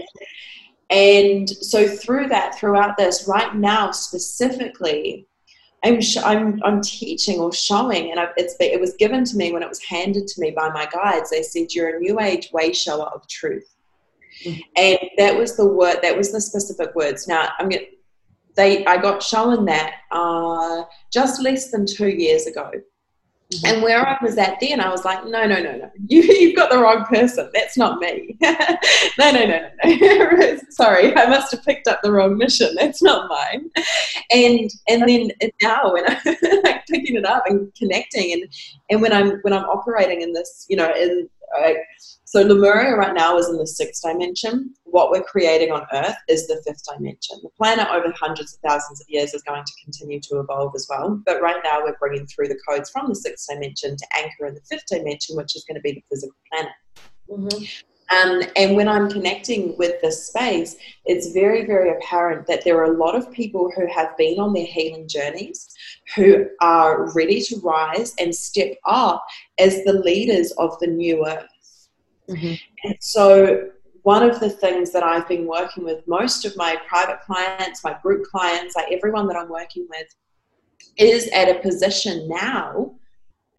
and so through that, throughout this, right now specifically, I'm, sh- I'm, I'm teaching or showing, and I've, it's it was given to me when it was handed to me by my guides. They said you're a new age way shower of truth, mm-hmm. and that was the word. That was the specific words. Now I'm going they I got shown that uh, just less than two years ago. Mm-hmm. And where I was at then, I was like, no, no, no, no. You, you've got the wrong person. That's not me. no, no, no, no, no. Sorry, I must have picked up the wrong mission. That's not mine. And and then now when I'm like picking it up and connecting and and when I'm when I'm operating in this, you know, in Right? So Lemuria right now is in the sixth dimension. What we're creating on Earth is the fifth dimension. The planet over hundreds of thousands of years is going to continue to evolve as well. But right now we're bringing through the codes from the sixth dimension to anchor in the fifth dimension, which is going to be the physical planet. Mm-hmm. Um, and when I'm connecting with this space, it's very, very apparent that there are a lot of people who have been on their healing journeys who are ready to rise and step up as the leaders of the new earth. Mm-hmm. And so, one of the things that I've been working with most of my private clients, my group clients, like everyone that I'm working with, is at a position now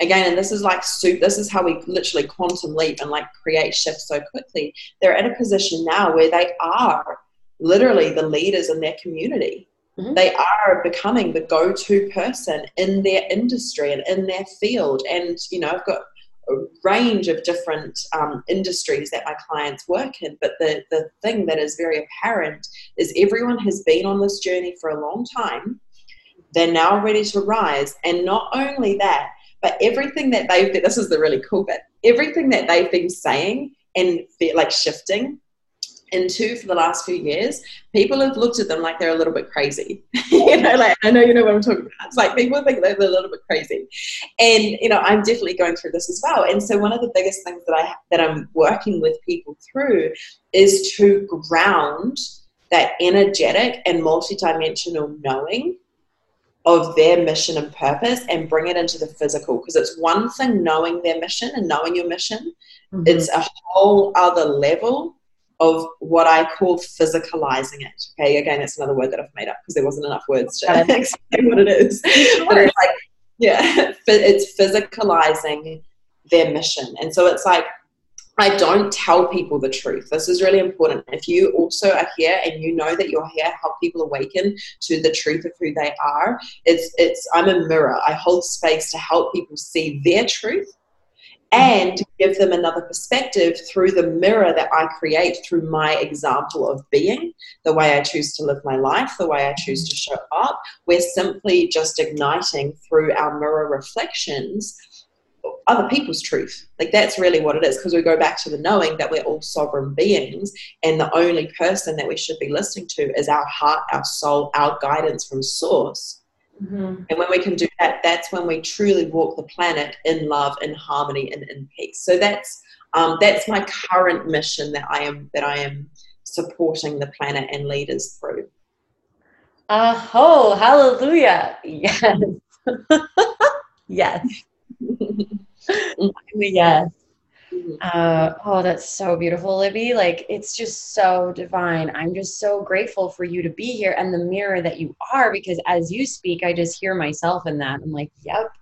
again and this is like soup this is how we literally quantum leap and like create shifts so quickly they're at a position now where they are literally the leaders in their community mm-hmm. they are becoming the go-to person in their industry and in their field and you know i've got range of different um, industries that my clients work in but the, the thing that is very apparent is everyone has been on this journey for a long time. They're now ready to rise and not only that but everything that they've this is the really cool bit everything that they've been saying and like shifting into for the last few years, people have looked at them like they're a little bit crazy. you know, like I know you know what I'm talking about. It's like people think they're a little bit crazy, and you know I'm definitely going through this as well. And so one of the biggest things that I that I'm working with people through is to ground that energetic and multidimensional knowing of their mission and purpose and bring it into the physical because it's one thing knowing their mission and knowing your mission mm-hmm. it's a whole other level of what I call physicalizing it. Okay, again, it's another word that I've made up because there wasn't enough words to explain what it is. but it's like, yeah, it's physicalizing their mission. And so it's like I don't tell people the truth. This is really important. If you also are here and you know that you're here, help people awaken to the truth of who they are. It's it's I'm a mirror. I hold space to help people see their truth and give them another perspective through the mirror that I create through my example of being, the way I choose to live my life, the way I choose to show up. We're simply just igniting through our mirror reflections other people's truth. Like that's really what it is because we go back to the knowing that we're all sovereign beings and the only person that we should be listening to is our heart, our soul, our guidance from source. Mm-hmm. And when we can do that, that's when we truly walk the planet in love, in harmony, and in peace. So that's um, that's my current mission that I am that I am supporting the planet and leaders through. Oh, hallelujah! Yes, yes. yes. Mm-hmm. Uh, oh, that's so beautiful, Libby. Like, it's just so divine. I'm just so grateful for you to be here and the mirror that you are because as you speak, I just hear myself in that. I'm like, yep,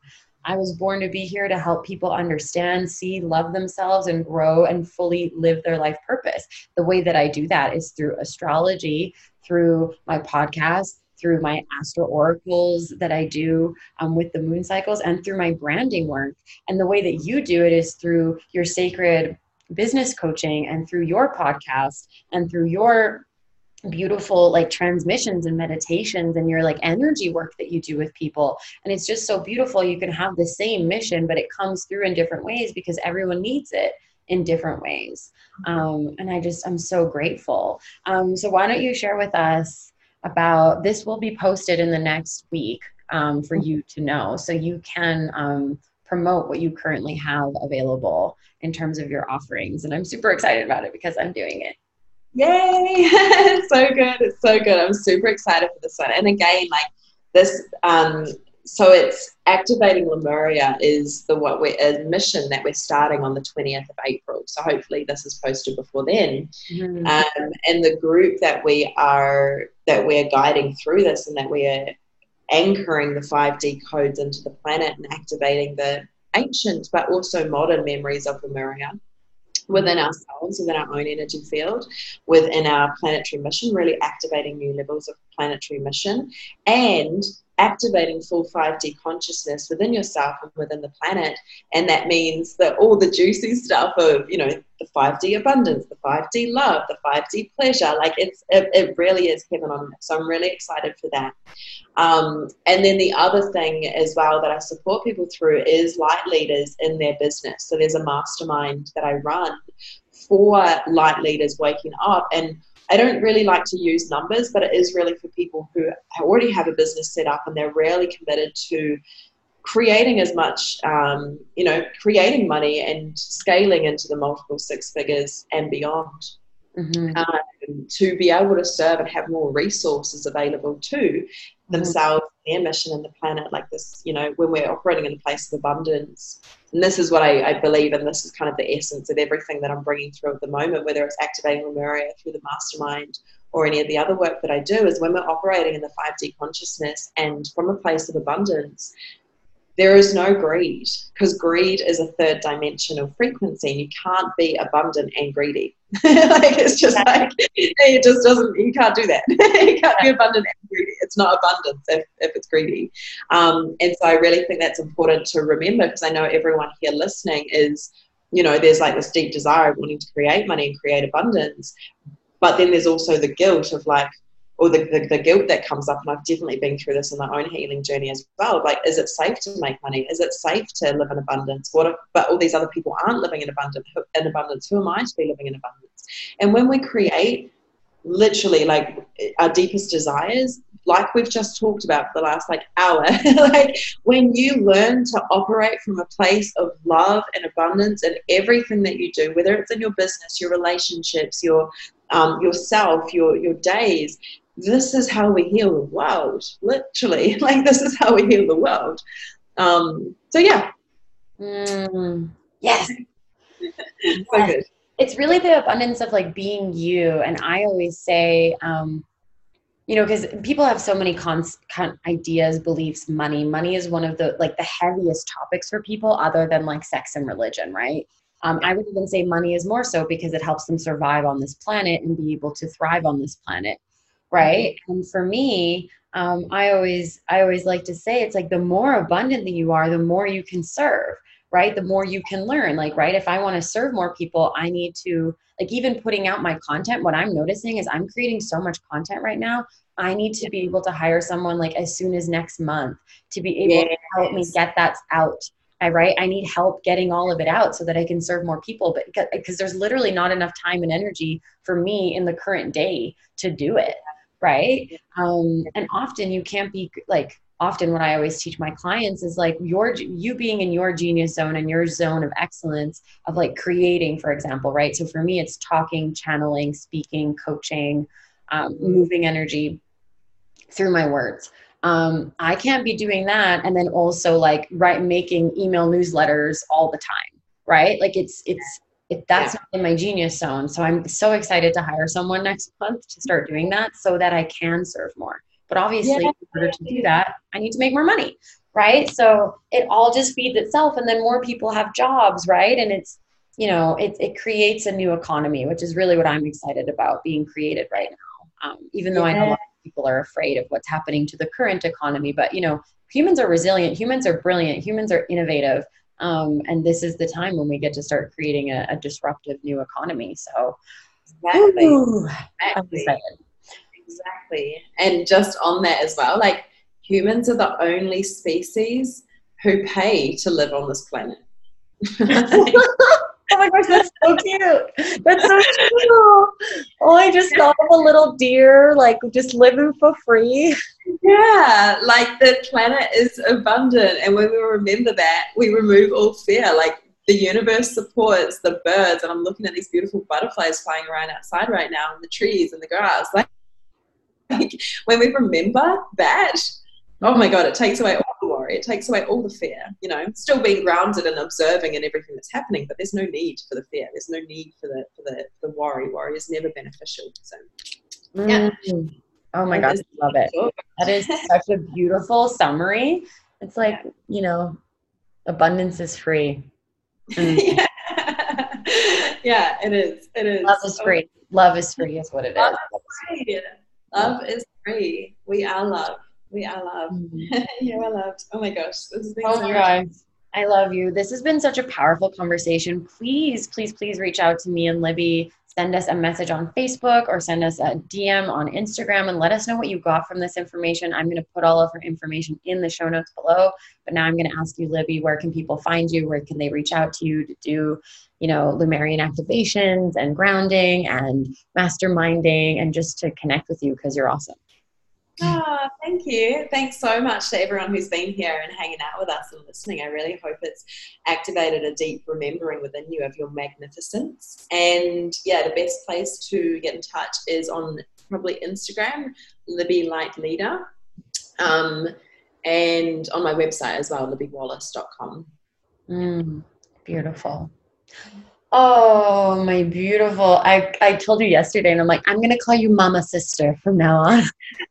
I was born to be here to help people understand, see, love themselves, and grow and fully live their life purpose. The way that I do that is through astrology, through my podcast, through my astro oracles that I do um, with the moon cycles and through my branding work. And the way that you do it is through your sacred business coaching and through your podcast and through your beautiful like transmissions and meditations and your like energy work that you do with people. And it's just so beautiful you can have the same mission but it comes through in different ways because everyone needs it in different ways. Um, and i just i'm so grateful. Um, so why don't you share with us about this will be posted in the next week um, for you to know. So you can um, promote what you currently have available in terms of your offerings. And i'm super excited about it because i'm doing it. Yay! So good. It's so good. I'm super excited for this one. And again like this um, so it's activating Lemuria is the what we're a mission that we're starting on the 20th of April. So hopefully this is posted before then. Mm-hmm. Um, and the group that we are that we're guiding through this and that we are anchoring the 5D codes into the planet and activating the ancient but also modern memories of Lemuria within ourselves, within our own energy field, within our planetary mission, really activating new levels of planetary mission and activating full 5D consciousness within yourself and within the planet. And that means that all the juicy stuff of, you know, the 5D abundance, the 5D love, the 5D pleasure, like it's, it, it really is heaven on earth. So I'm really excited for that. Um, and then the other thing as well that I support people through is light leaders in their business. So there's a mastermind that I run for light leaders waking up and I don't really like to use numbers, but it is really for people who already have a business set up and they're really committed to creating as much, um, you know, creating money and scaling into the multiple six figures and beyond. Mm-hmm. Um, to be able to serve and have more resources available to mm-hmm. themselves, their mission and the planet, like this, you know, when we're operating in a place of abundance, and this is what I, I, believe, and this is kind of the essence of everything that I'm bringing through at the moment, whether it's activating Lemuria through the mastermind or any of the other work that I do, is when we're operating in the 5D consciousness and from a place of abundance, there is no greed because greed is a third dimensional frequency and you can't be abundant and greedy. Like it's just like it just doesn't you can't do that. You can't be abundant and greedy it's not abundance if, if it's greedy. Um, and so i really think that's important to remember because i know everyone here listening is you know there's like this deep desire of wanting to create money and create abundance but then there's also the guilt of like or the, the, the, guilt that comes up and i've definitely been through this in my own healing journey as well like is it safe to make money? Is it safe to live in abundance? What if, but all these other people aren't living in abundance in abundance who am i to be living in abundance? And when we create literally like our deepest desires like we've just talked about for the last like hour like when you learn to operate from a place of love and abundance and everything that you do whether it's in your business your relationships your um, yourself your your days this is how we heal the world literally. Like this is how we heal the world. Um, so yeah. Mm, yes. So good. It's really the abundance of like being you. And i always say um, you know because people have so many cons- con- ideas beliefs money. Money is one of the like the heaviest topics for people other than like sex and religion right? Um, I would even say money is more so because it helps them survive on this planet and be able to thrive on this planet right. And for me um, i always i always like to say it's like the more abundant that you are the more you can serve right the more you can learn like right if i want to serve more people i need to like even putting out my content what i'm noticing is i'm creating so much content right now i need to be able to hire someone like as soon as next month to be able yes. to help me get that out I right I need help getting all of it out so that I can serve more people but because there's literally not enough time and energy for me in the current day to do it right? Um, and often you can't be like often what i always teach my clients is like your you being in your genius zone and your zone of excellence of like creating for example right so for me it's talking channeling speaking coaching um, moving energy through my words um, i can't be doing that and then also like right making email newsletters all the time right like it's it's if that's yeah. in my genius zone. So I'm so excited to hire someone next month to start doing that so that I can serve more. But obviously, yeah. in order to do that, I need to make more money, right? So it all just feeds itself, and then more people have jobs, right? And it's you know it it creates a new economy, which is really what I'm excited about being created right now. Um, even though yeah. I know a lot of people are afraid of what's happening to the current economy, but you know humans are resilient, humans are brilliant, humans are innovative. Um, and this is the time when we get to start creating a, a disruptive new economy. So, exactly. Ooh, exactly. Exactly. And just on that as well, like humans are the only species who pay to live on this planet. Oh my gosh, that's so cute. That's so cute. Oh, I just thought of a little deer, like just living for free. Yeah, like the planet is abundant. And when we remember that, we remove all fear. Like the universe supports the birds. And I'm looking at these beautiful butterflies flying around outside right now in the trees and the grass. Like, like when we remember that, oh my God, it takes away all the worry. It takes away all the fear, you know, still being grounded and observing and everything that's happening, but there's no need for the fear. There's no need for the, for the, the worry. Worry is never beneficial. So, yeah. Mm. Oh my gosh, I love it. That is such a beautiful summary. It's like, you know, abundance is free. Mm. yeah. yeah, it is. It is. Love is free. Love is free is what it love is. Free. Love is free. We are love We are loved. Mm-hmm. you are loved. Oh my gosh. This has been oh so my gosh. I love you. This has been such a powerful conversation. Please, please, please reach out to me and Libby. Send us a message on Facebook or send us a DM on Instagram and let us know what you got from this information. I'm going to put all of her information in the show notes below. But now I'm going to ask you, Libby, where can people find you? Where can they reach out to you to do, you know, Lemurian activations and grounding and masterminding and just to connect with you because you're awesome. Oh, thank you. Thanks so much to everyone who's been here and hanging out with us and listening. I really hope it's activated a deep remembering within you of your magnificence. And yeah, the best place to get in touch is on probably Instagram, Libby Light Leader, um, and on my website as well, libbywallace.com. Mm, beautiful. Oh, my beautiful. I, I told you yesterday, and I'm like, I'm going to call you Mama Sister from now on.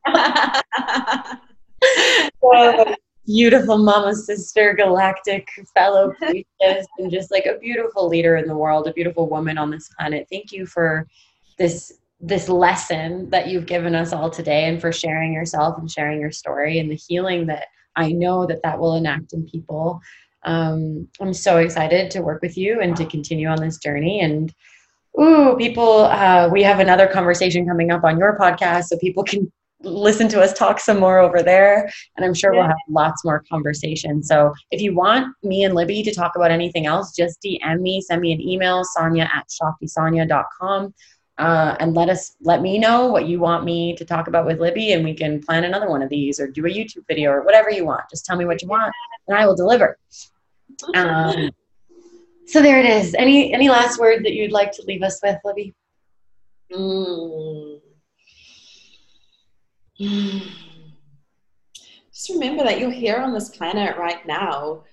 beautiful Mama Sister, galactic fellow priestess, and just like a beautiful leader in the world, a beautiful woman on this planet. Thank you for this this lesson that you've given us all today and for sharing yourself and sharing your story and the healing that I know that that will enact in people um, I'm so excited to work with you and to continue on this journey. And ooh, people, uh, we have another conversation coming up on your podcast, so people can listen to us talk some more over there. And I'm sure yeah. we'll have lots more conversation. So if you want me and Libby to talk about anything else, just DM me, send me an email, Sonia at shaktisanya.com. Uh, and let us let me know what you want me to talk about with Libby, and we can plan another one of these or do a YouTube video or whatever you want. Just tell me what you want, and I will deliver. Um, so there it is. Any any last word that you'd like to leave us with, Libby? Mm. Just remember that you're here on this planet right now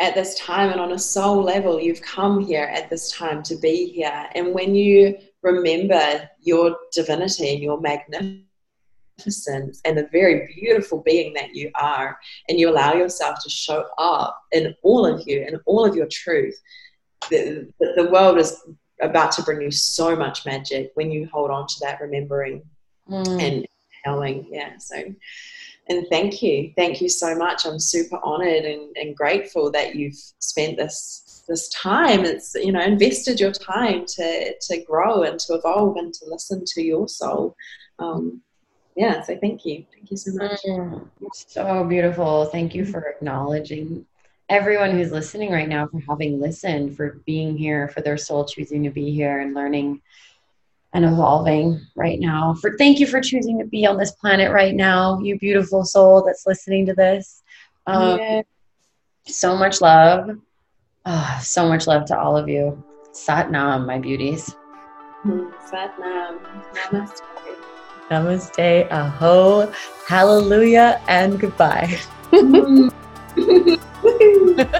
at this time and on a soul level you've come here at this time to be here and when you remember your divinity and your magnificence and the very beautiful being that you are, and you allow yourself to show up in all of you and all of your truth, the, the world is about to bring you so much magic when you hold on to that remembering mm. and knowing. Yeah, so and thank you thank you so much i'm super honored and, and grateful that you've spent this this time. It's you know invested your time to to grow and to evolve and to listen to your soul. Um, yeah so thank you. Thank you so much. Mm, so beautiful. Thank you for acknowledging everyone who's listening right now for having listened for being here for their soul choosing to be here and learning and evolving right now. For thank you for choosing to be on this planet right now you beautiful soul that's listening to this. Um, yeah. so much love Oh, so much love to all of you. Sat Nam, my beauties. Sat Nam. Namaste. Namaste. Aho. Hallelujah. And goodbye.